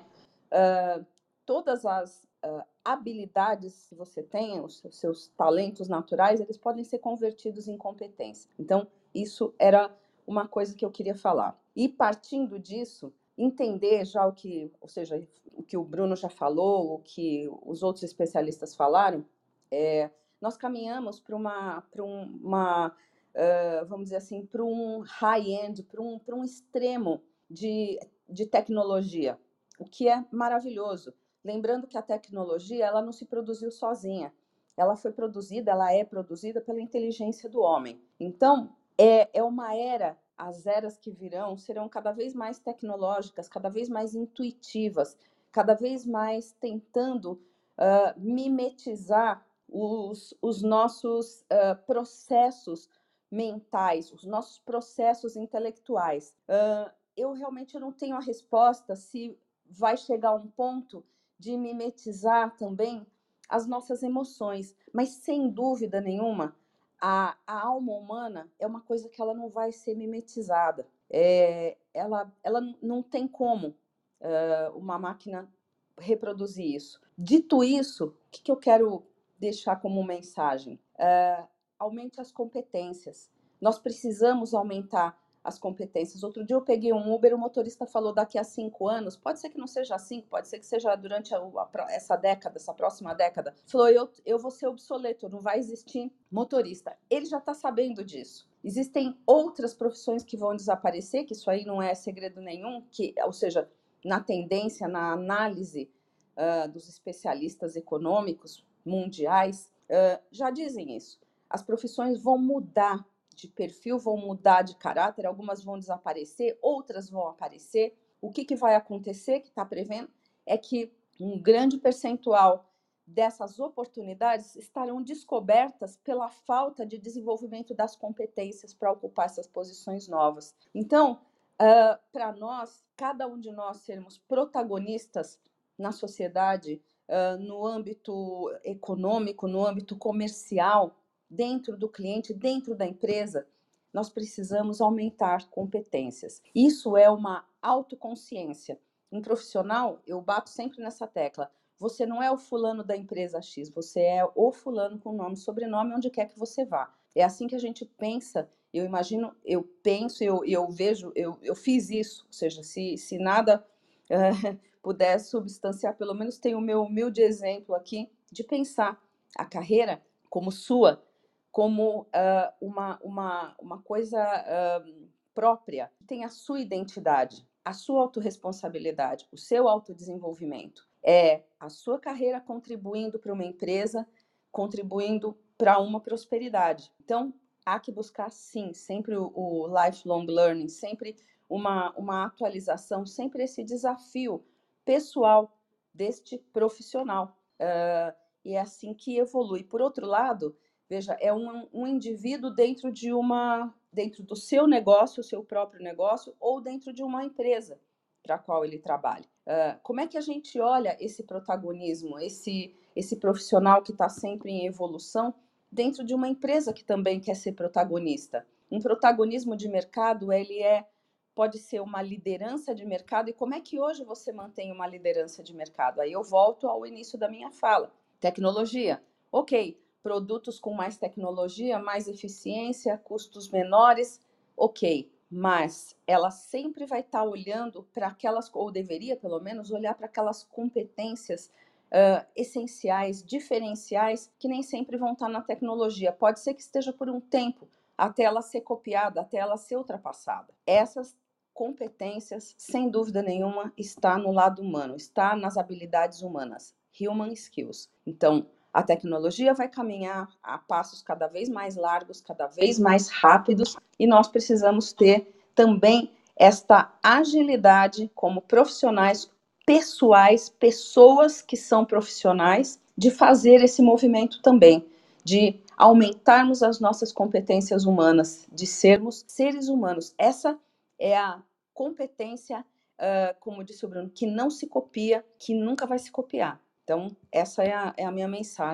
Uh, todas as uh, habilidades que você tem, os seus talentos naturais, eles podem ser convertidos em competência. Então, isso era uma coisa que eu queria falar. E partindo disso, entender já o que, ou seja, o que o Bruno já falou, o que os outros especialistas falaram, é, nós caminhamos para uma, para uma uh, vamos dizer assim, para um high-end, para um, um extremo de, de tecnologia, o que é maravilhoso. Lembrando que a tecnologia ela não se produziu sozinha. Ela foi produzida, ela é produzida pela inteligência do homem. Então, é, é uma era, as eras que virão serão cada vez mais tecnológicas, cada vez mais intuitivas, cada vez mais tentando uh, mimetizar os, os nossos uh, processos mentais, os nossos processos intelectuais. Uh, eu realmente não tenho a resposta se vai chegar um ponto de mimetizar também as nossas emoções, mas sem dúvida nenhuma, a, a alma humana é uma coisa que ela não vai ser mimetizada. É, ela, ela não tem como uh, uma máquina reproduzir isso. Dito isso, o que, que eu quero deixar como mensagem? Uh, aumente as competências. Nós precisamos aumentar as competências. Outro dia eu peguei um Uber, o motorista falou daqui a cinco anos, pode ser que não seja cinco, pode ser que seja durante a, a, essa década, essa próxima década. Falou, eu, eu vou ser obsoleto, não vai existir motorista. Ele já está sabendo disso. Existem outras profissões que vão desaparecer, que isso aí não é segredo nenhum, que, ou seja, na tendência, na análise uh, dos especialistas econômicos mundiais, uh, já dizem isso. As profissões vão mudar de perfil vão mudar de caráter, algumas vão desaparecer, outras vão aparecer. O que, que vai acontecer, que está prevendo, é que um grande percentual dessas oportunidades estarão descobertas pela falta de desenvolvimento das competências para ocupar essas posições novas. Então, uh, para nós, cada um de nós sermos protagonistas na sociedade, uh, no âmbito econômico, no âmbito comercial, dentro do cliente, dentro da empresa, nós precisamos aumentar competências. Isso é uma autoconsciência. Um profissional, eu bato sempre nessa tecla. Você não é o fulano da empresa X, você é o fulano com nome e sobrenome onde quer que você vá. É assim que a gente pensa. Eu imagino, eu penso, eu, eu vejo, eu, eu fiz isso. Ou seja, se, se nada uh, puder substanciar, pelo menos tem o meu humilde exemplo aqui de pensar a carreira como sua como uh, uma, uma, uma coisa uh, própria, tem a sua identidade, a sua autorresponsabilidade, o seu autodesenvolvimimento. É a sua carreira contribuindo para uma empresa, contribuindo para uma prosperidade. Então, há que buscar, sim, sempre o, o lifelong learning, sempre uma, uma atualização, sempre esse desafio pessoal deste profissional. Uh, e é assim que evolui. Por outro lado, Veja, é um, um indivíduo dentro de uma, dentro do seu negócio, o seu próprio negócio, ou dentro de uma empresa para a qual ele trabalha. Uh, como é que a gente olha esse protagonismo, esse, esse profissional que está sempre em evolução dentro de uma empresa que também quer ser protagonista? Um protagonismo de mercado, ele é pode ser uma liderança de mercado e como é que hoje você mantém uma liderança de mercado? Aí eu volto ao início da minha fala. Tecnologia. OK, produtos com mais tecnologia, mais eficiência, custos menores, ok, mas ela sempre vai estar tá olhando para aquelas, ou deveria pelo menos olhar para aquelas competências uh, essenciais, diferenciais, que nem sempre vão estar tá na tecnologia. Pode ser que esteja por um tempo até ela ser copiada, até ela ser ultrapassada. Essas competências, sem dúvida nenhuma, está no lado humano, está nas habilidades humanas, human skills. Então, a tecnologia vai caminhar a passos cada vez mais largos, cada vez mais rápidos, e nós precisamos ter também esta agilidade como profissionais pessoais, pessoas que são profissionais, de fazer esse movimento também, de aumentarmos as nossas competências humanas, de sermos seres humanos. Essa é a competência, uh, como disse o Bruno, que não se copia, que nunca vai se copiar. Então, essa é a, é a minha mensagem.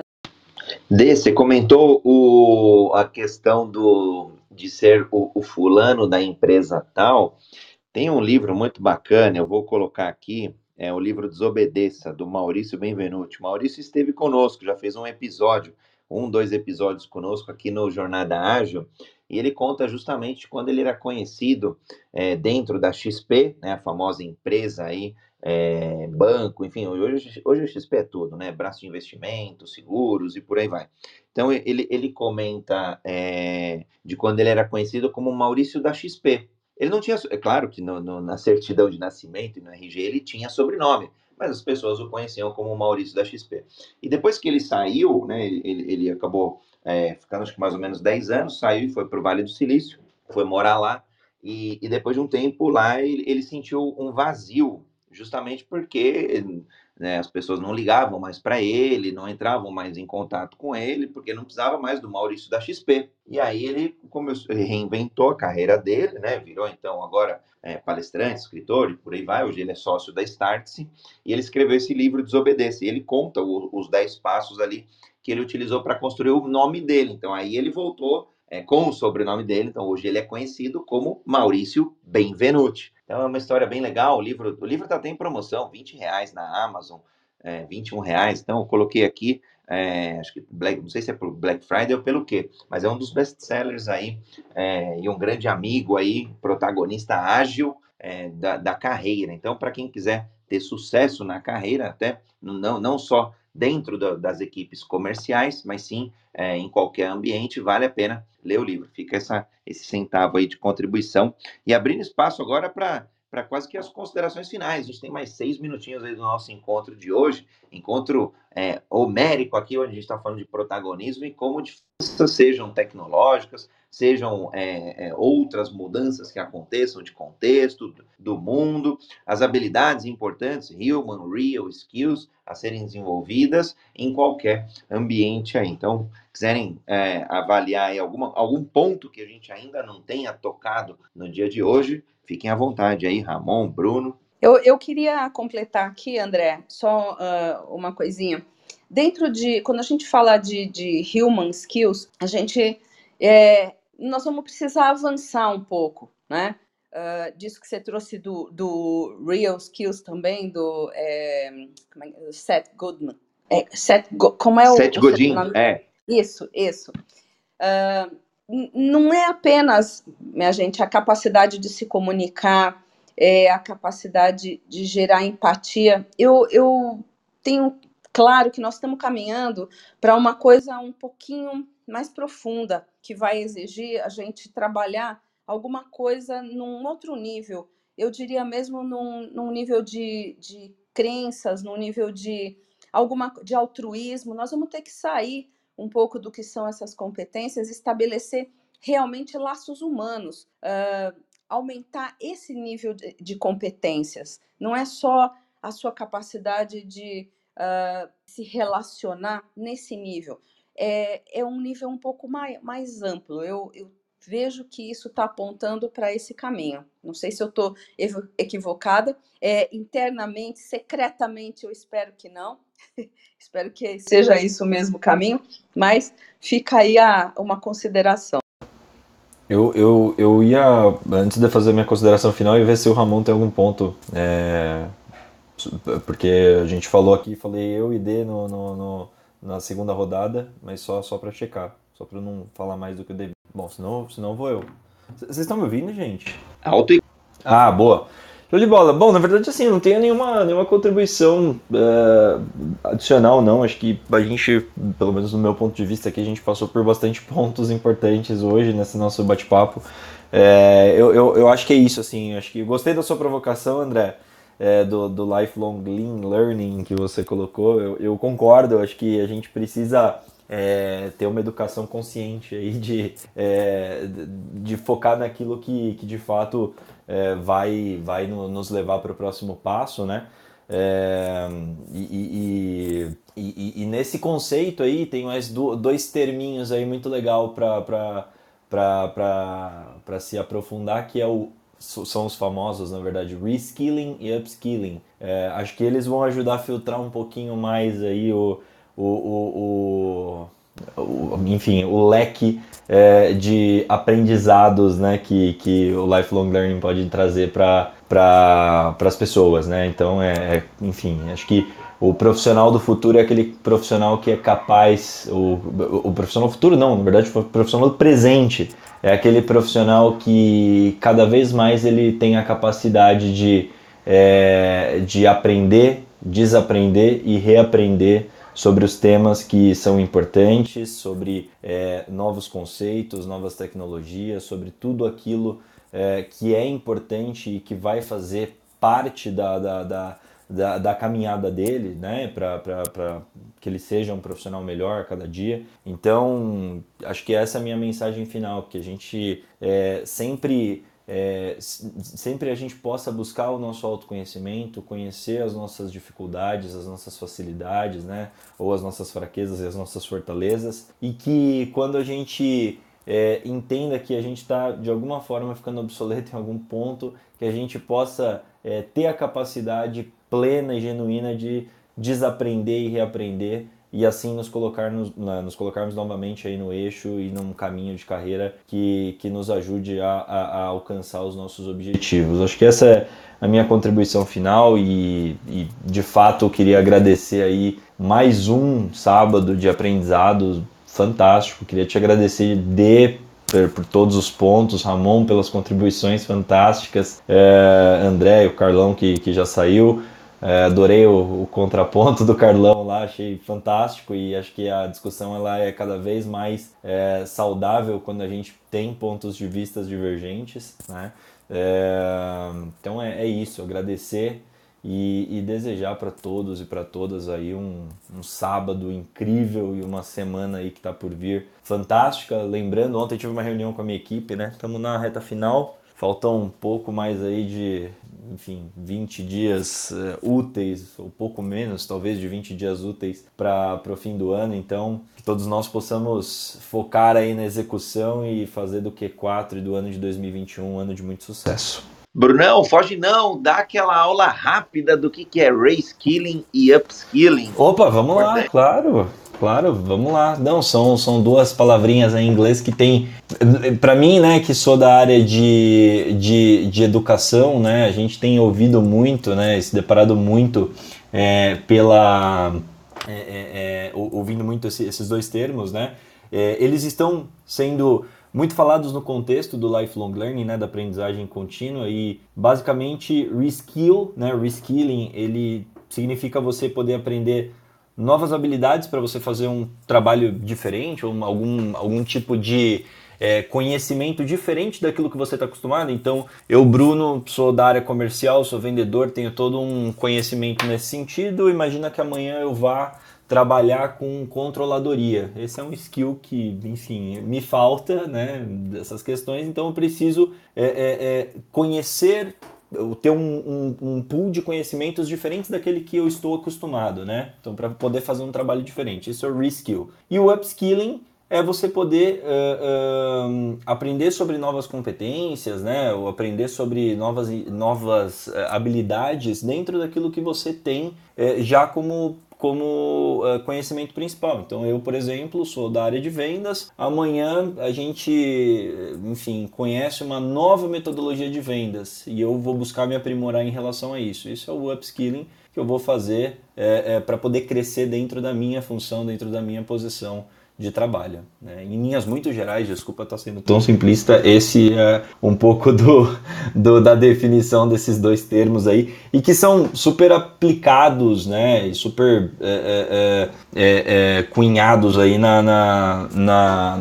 Dê, você comentou o, a questão do, de ser o, o fulano da empresa tal. Tem um livro muito bacana, eu vou colocar aqui, é o livro Desobedeça, do Maurício Benvenuti. Maurício esteve conosco, já fez um episódio, um, dois episódios conosco aqui no Jornada Ágil, e ele conta justamente quando ele era conhecido é, dentro da XP, né, a famosa empresa aí é, banco, enfim, hoje, hoje o XP é tudo, né? Braço de investimento, seguros e por aí vai. Então ele, ele comenta é, de quando ele era conhecido como Maurício da XP. Ele não tinha, é claro que no, no, na certidão de nascimento e no RG ele tinha sobrenome, mas as pessoas o conheciam como Maurício da XP. E depois que ele saiu, né, ele, ele acabou é, ficando acho que mais ou menos 10 anos, saiu e foi para o Vale do Silício foi morar lá e, e depois de um tempo lá ele, ele sentiu um vazio, justamente porque né, as pessoas não ligavam mais para ele, não entravam mais em contato com ele, porque não precisava mais do Maurício da XP. E aí ele começou, reinventou a carreira dele, né? Virou então agora é, palestrante, escritor e por aí vai. Hoje ele é sócio da Startse e ele escreveu esse livro Desobedece. E ele conta o, os 10 passos ali que ele utilizou para construir o nome dele. Então aí ele voltou é, com o sobrenome dele. Então hoje ele é conhecido como Maurício Benvenuti. Então é uma história bem legal. O livro o livro está até em promoção, 20 reais na Amazon, é, 21 reais. Então eu coloquei aqui, é, acho que Black, não sei se é pelo Black Friday ou pelo quê, mas é um dos best-sellers aí é, e um grande amigo aí, protagonista ágil é, da, da carreira. Então para quem quiser ter sucesso na carreira, até não, não só dentro das equipes comerciais, mas sim é, em qualquer ambiente, vale a pena ler o livro. Fica essa, esse centavo aí de contribuição. E abrindo espaço agora para para quase que as considerações finais. A gente tem mais seis minutinhos aí do nosso encontro de hoje, encontro é, homérico aqui, onde a gente está falando de protagonismo e como diferenças sejam tecnológicas, sejam é, é, outras mudanças que aconteçam de contexto, do mundo, as habilidades importantes, human, real, skills, a serem desenvolvidas em qualquer ambiente aí. Então, quiserem é, avaliar alguma, algum ponto que a gente ainda não tenha tocado no dia de hoje, fiquem à vontade aí, Ramon, Bruno. Eu, eu queria completar aqui, André, só uh, uma coisinha. Dentro de, quando a gente fala de, de human skills, a gente é, nós vamos precisar avançar um pouco, né? Uh, disso que você trouxe do, do Real Skills também, do é, é, Seth Godin. É, Seth, como é o. Seth Godin, é. Isso, isso. Uh, não é apenas, minha gente, a capacidade de se comunicar, é, a capacidade de gerar empatia. Eu, eu tenho claro que nós estamos caminhando para uma coisa um pouquinho mais profunda, que vai exigir a gente trabalhar alguma coisa num outro nível. Eu diria mesmo num, num nível de, de crenças, num nível de alguma de altruísmo. Nós vamos ter que sair um pouco do que são essas competências, estabelecer realmente laços humanos, uh, aumentar esse nível de, de, competências. Não é só a sua capacidade de uh, se relacionar nesse nível, é, é um nível um pouco mais, mais amplo. Eu, eu vejo que isso está apontando para esse caminho. Não sei se eu estou equivocada. É, internamente, secretamente, eu espero que não. espero que seja isso o mesmo caminho, mas fica aí a, uma consideração. Eu, eu, eu ia, antes de fazer minha consideração final, ia ver se o Ramon tem algum ponto. É, porque a gente falou aqui, falei eu e D no, no, no na segunda rodada, mas só, só para checar, só para não falar mais do que eu devi. Bom, senão, senão vou eu. Vocês estão me ouvindo, gente? Alto e... Ah, boa. Show de bola. Bom, na verdade, assim, não tenho nenhuma, nenhuma contribuição uh, adicional, não. Acho que a gente, pelo menos no meu ponto de vista aqui, a gente passou por bastante pontos importantes hoje nesse nosso bate-papo. É, eu, eu, eu acho que é isso, assim. Acho que gostei da sua provocação, André é, do, do lifelong lean learning que você colocou, eu, eu concordo, eu acho que a gente precisa é, ter uma educação consciente aí de, é, de focar naquilo que, que de fato é, vai, vai no, nos levar para o próximo passo, né? É, e, e, e, e, nesse conceito aí tem mais do, dois terminhos aí muito legal para se aprofundar, que é o são os famosos, na verdade, reskilling e upskilling. É, acho que eles vão ajudar a filtrar um pouquinho mais aí o, o, o, o, o enfim, o leque é, de aprendizados né, que, que o lifelong learning pode trazer para pra, as pessoas. Né? Então, é, é, enfim, acho que o profissional do futuro é aquele profissional que é capaz, o, o profissional do futuro não, na verdade, o profissional do presente. É aquele profissional que cada vez mais ele tem a capacidade de, é, de aprender, desaprender e reaprender sobre os temas que são importantes, sobre é, novos conceitos, novas tecnologias, sobre tudo aquilo é, que é importante e que vai fazer parte da, da, da da, da caminhada dele, né, para que ele seja um profissional melhor a cada dia. Então, acho que essa é a minha mensagem final, que a gente é, sempre é, sempre a gente possa buscar o nosso autoconhecimento, conhecer as nossas dificuldades, as nossas facilidades, né? Ou as nossas fraquezas e as nossas fortalezas, e que quando a gente é, entenda que a gente está de alguma forma ficando obsoleto em algum ponto, que a gente possa é, ter a capacidade plena e genuína de desaprender e reaprender e assim nos, colocar nos, nos colocarmos novamente aí no eixo e num caminho de carreira que, que nos ajude a, a, a alcançar os nossos objetivos. Acho que essa é a minha contribuição final e, e de fato eu queria agradecer aí mais um sábado de aprendizado fantástico. Queria te agradecer de por, todos os pontos, Ramon pelas contribuições fantásticas, é, André, o Carlão que, que já saiu, é, adorei o, o, contraponto do Carlão lá, achei fantástico e acho que a discussão ela é cada vez mais é, saudável quando a gente tem pontos de vistas divergentes, né? É, então é, é, isso, agradecer e, e desejar para todos e para todas aí um, um, sábado incrível e uma semana aí que está por vir fantástica. Lembrando, ontem tive uma reunião com a minha equipe, né? Estamos na reta final. Faltam um pouco mais aí de, enfim, 20 dias uh, úteis, ou pouco menos, talvez, de 20 dias úteis para o fim do ano. Então, que todos nós possamos focar aí na execução e fazer do Q4 e do ano de 2021 um ano de muito sucesso. Brunão, foge não, dá aquela aula rápida do que, que é reskilling e upskilling. Opa, vamos lá, claro. Claro, vamos lá. Não, são, são duas palavrinhas em inglês que tem. Para mim, né, que sou da área de, de, de educação, né, a gente tem ouvido muito, né, se deparado muito é, pela. É, é, é ouvindo muito esse, esses dois termos, né, é, eles estão sendo muito falados no contexto do lifelong learning, né, da aprendizagem contínua e basicamente reskill, né, reskilling, ele significa você poder aprender novas habilidades para você fazer um trabalho diferente ou algum, algum tipo de é, conhecimento diferente daquilo que você está acostumado. Então, eu, Bruno, sou da área comercial, sou vendedor, tenho todo um conhecimento nesse sentido. Imagina que amanhã eu vá trabalhar com controladoria. Esse é um skill que, enfim, me falta, né, dessas questões. Então, eu preciso é, é, é conhecer ter um, um, um, pool de conhecimentos diferentes daquele que eu estou acostumado, né? Então, para poder fazer um trabalho diferente. Isso é o reskill. E o upskilling é você poder uh, uh, aprender sobre novas competências, né? Ou aprender sobre novas, novas uh, habilidades dentro daquilo que você tem eh, já como como uh, conhecimento principal. Então, eu, por exemplo, sou da área de vendas. Amanhã a gente, enfim, conhece uma nova metodologia de vendas e eu vou buscar me aprimorar em relação a isso. Isso é o upskilling que eu vou fazer é, é, para poder crescer dentro da minha função, dentro da minha posição de trabalho. Né? Em linhas muito gerais, desculpa estar sendo tão simplista, esse é um pouco do, do, da definição desses dois termos aí, e que são super aplicados, né, super é, é, é, é cunhados aí na, na, na,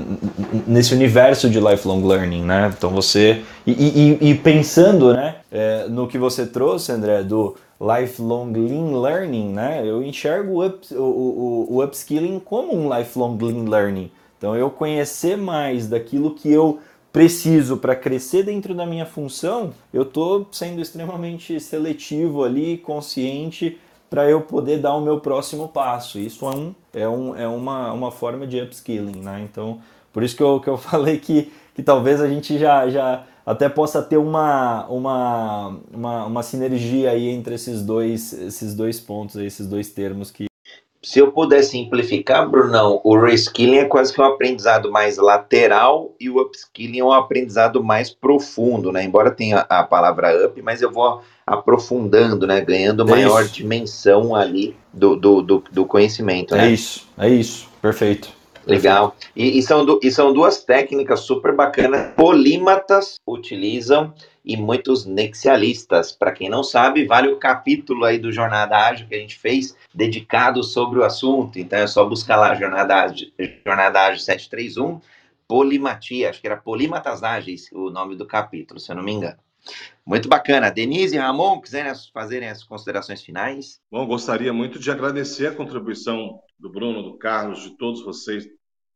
nesse universo de lifelong learning, né? Então você e, e, e pensando, né, é, no que você trouxe, André, do lifelong lean learning, né? Eu enxergo o, up, o, o, o upskilling como um lifelong lean learning. Então, eu conhecer mais daquilo que eu preciso para crescer dentro da minha função, eu estou sendo extremamente seletivo ali, consciente para eu poder dar o meu próximo passo. Isso é, um, é, um, é uma, uma forma de upskilling, né? Então, por isso que eu, que eu falei que, que talvez a gente já, já até possa ter uma, uma, uma, uma sinergia aí entre esses dois, esses dois pontos, esses dois termos que se eu puder simplificar, Brunão, o reskilling é quase que um aprendizado mais lateral e o upskilling é um aprendizado mais profundo, né? Embora tenha a palavra up, mas eu vou aprofundando, né? Ganhando é maior isso. dimensão ali do, do, do, do conhecimento, né? É isso, é isso, perfeito. Legal. E, e, são, e são duas técnicas super bacanas. Polímatas utilizam e muitos nexialistas. Para quem não sabe, vale o capítulo aí do Jornada Ágil que a gente fez dedicado sobre o assunto. Então é só buscar lá Jornada Ágil, Jornada Ágil 731, Polimatia, acho que era Polímatas Ágeis o nome do capítulo, se eu não me engano. Muito bacana. Denise e Ramon, quiserem fazerem as considerações finais? Bom, gostaria muito de agradecer a contribuição do Bruno, do Carlos, de todos vocês,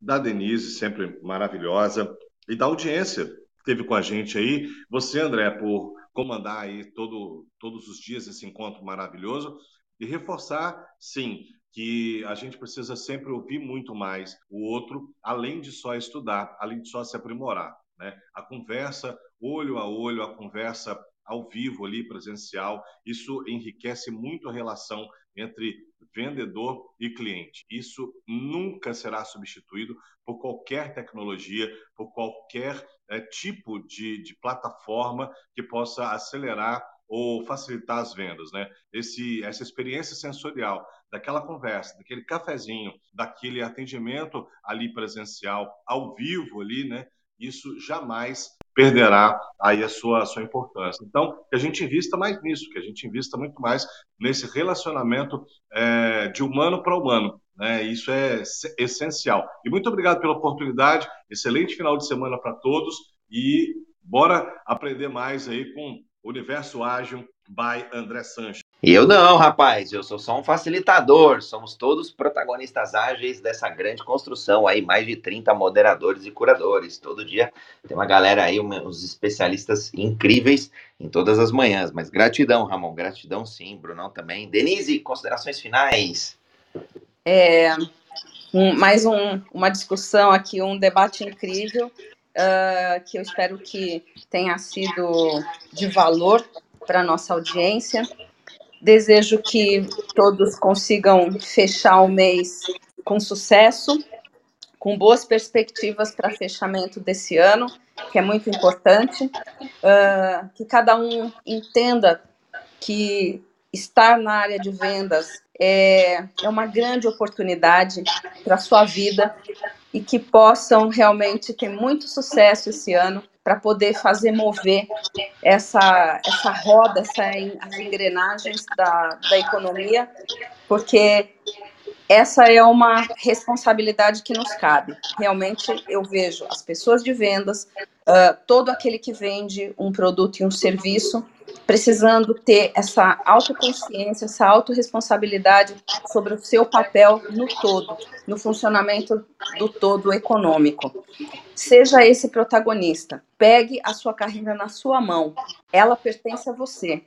da Denise, sempre maravilhosa, e da audiência que teve com a gente aí. Você, André, por comandar aí todo, todos os dias esse encontro maravilhoso e reforçar, sim, que a gente precisa sempre ouvir muito mais o outro, além de só estudar, além de só se aprimorar. Né? A conversa olho a olho, a conversa ao vivo ali, presencial, isso enriquece muito a relação entre vendedor e cliente. Isso nunca será substituído por qualquer tecnologia, por qualquer é, tipo de, de plataforma que possa acelerar ou facilitar as vendas, né? Esse, essa experiência sensorial daquela conversa, daquele cafezinho, daquele atendimento ali presencial, ao vivo ali, né? Isso jamais perderá aí a sua, a sua importância. Então, que a gente invista mais nisso, que a gente invista muito mais nesse relacionamento é, de humano para humano. Né? Isso é essencial. E muito obrigado pela oportunidade, excelente final de semana para todos e bora aprender mais aí com Universo Ágil by André Sanches. Eu não, rapaz, eu sou só um facilitador. Somos todos protagonistas ágeis dessa grande construção aí, mais de 30 moderadores e curadores. Todo dia tem uma galera aí, uns especialistas incríveis em todas as manhãs. Mas gratidão, Ramon, gratidão sim, Brunão também. Denise, considerações finais. É, um, mais um, uma discussão aqui, um debate incrível uh, que eu espero que tenha sido de valor para nossa audiência. Desejo que todos consigam fechar o mês com sucesso, com boas perspectivas para fechamento desse ano, que é muito importante. Uh, que cada um entenda que estar na área de vendas é, é uma grande oportunidade para a sua vida, e que possam realmente ter muito sucesso esse ano para poder fazer mover essa, essa roda, essa, as engrenagens da, da economia, porque essa é uma responsabilidade que nos cabe. Realmente, eu vejo as pessoas de vendas, uh, todo aquele que vende um produto e um serviço, precisando ter essa autoconsciência, essa autorresponsabilidade sobre o seu papel no todo, no funcionamento do todo econômico. Seja esse protagonista. Pegue a sua carreira na sua mão. Ela pertence a você.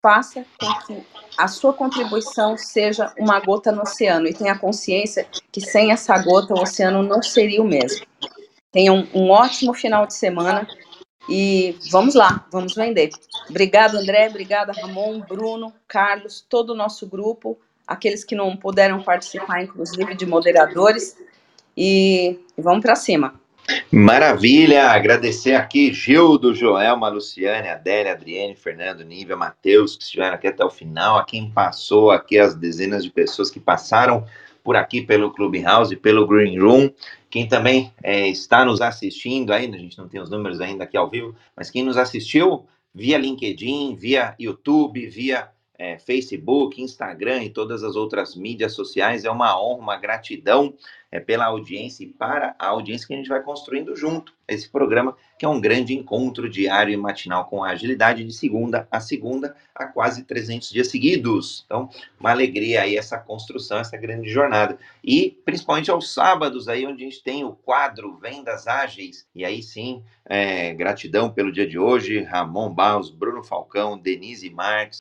Faça com que a sua contribuição seja uma gota no oceano e tenha consciência que sem essa gota o oceano não seria o mesmo. Tenha um, um ótimo final de semana e vamos lá, vamos vender. Obrigado, André, obrigada, Ramon, Bruno, Carlos, todo o nosso grupo, aqueles que não puderam participar, inclusive de moderadores. E, vamos para cima. Maravilha! Agradecer aqui Gildo, Joelma, Luciane, Adélia, Adriane, Fernando, Nívia, Matheus, que estiveram aqui até o final, a quem passou aqui, as dezenas de pessoas que passaram por aqui pelo Clubhouse, pelo Green Room. Quem também é, está nos assistindo ainda, a gente não tem os números ainda aqui ao vivo, mas quem nos assistiu via LinkedIn, via YouTube, via é, Facebook, Instagram e todas as outras mídias sociais, é uma honra, uma gratidão é, pela audiência e para a audiência que a gente vai construindo junto esse programa, que é um grande encontro diário e matinal com agilidade de segunda a segunda, a quase 300 dias seguidos. Então, uma alegria aí essa construção, essa grande jornada. E principalmente aos sábados aí, onde a gente tem o quadro Vendas Ágeis, e aí sim, é, gratidão pelo dia de hoje, Ramon Baus, Bruno Falcão, Denise Marques,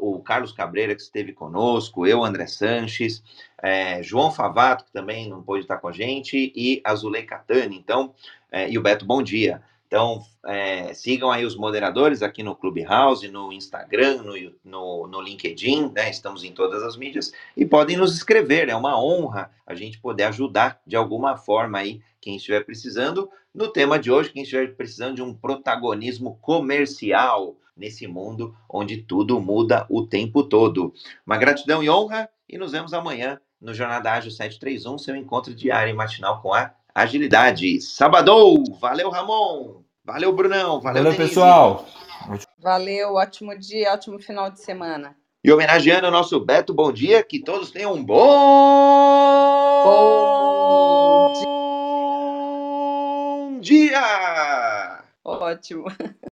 o Carlos Cabreira que esteve conosco, eu, André Sanches, é, João Favato, que também não pôde estar com a gente, e Azulei Catani. Então, é, e o Beto Bom Dia. Então, é, sigam aí os moderadores aqui no Clubhouse, no Instagram, no, no, no, LinkedIn, né? Estamos em todas as mídias e podem nos escrever. É uma honra a gente poder ajudar de alguma forma aí quem estiver precisando. No tema de hoje, quem estiver precisando de um protagonismo comercial nesse mundo onde tudo muda o tempo todo. Uma gratidão e honra e nos vemos amanhã no Jornada Ágil 731, seu encontro diário e matinal com a agilidade. Sabadou! Valeu, Ramon! Valeu, Brunão! Valeu, valeu pessoal! Valeu, ótimo dia, ótimo final de semana. E homenageando o nosso Beto, bom dia, que todos tenham um bom, bom dia! Ótimo.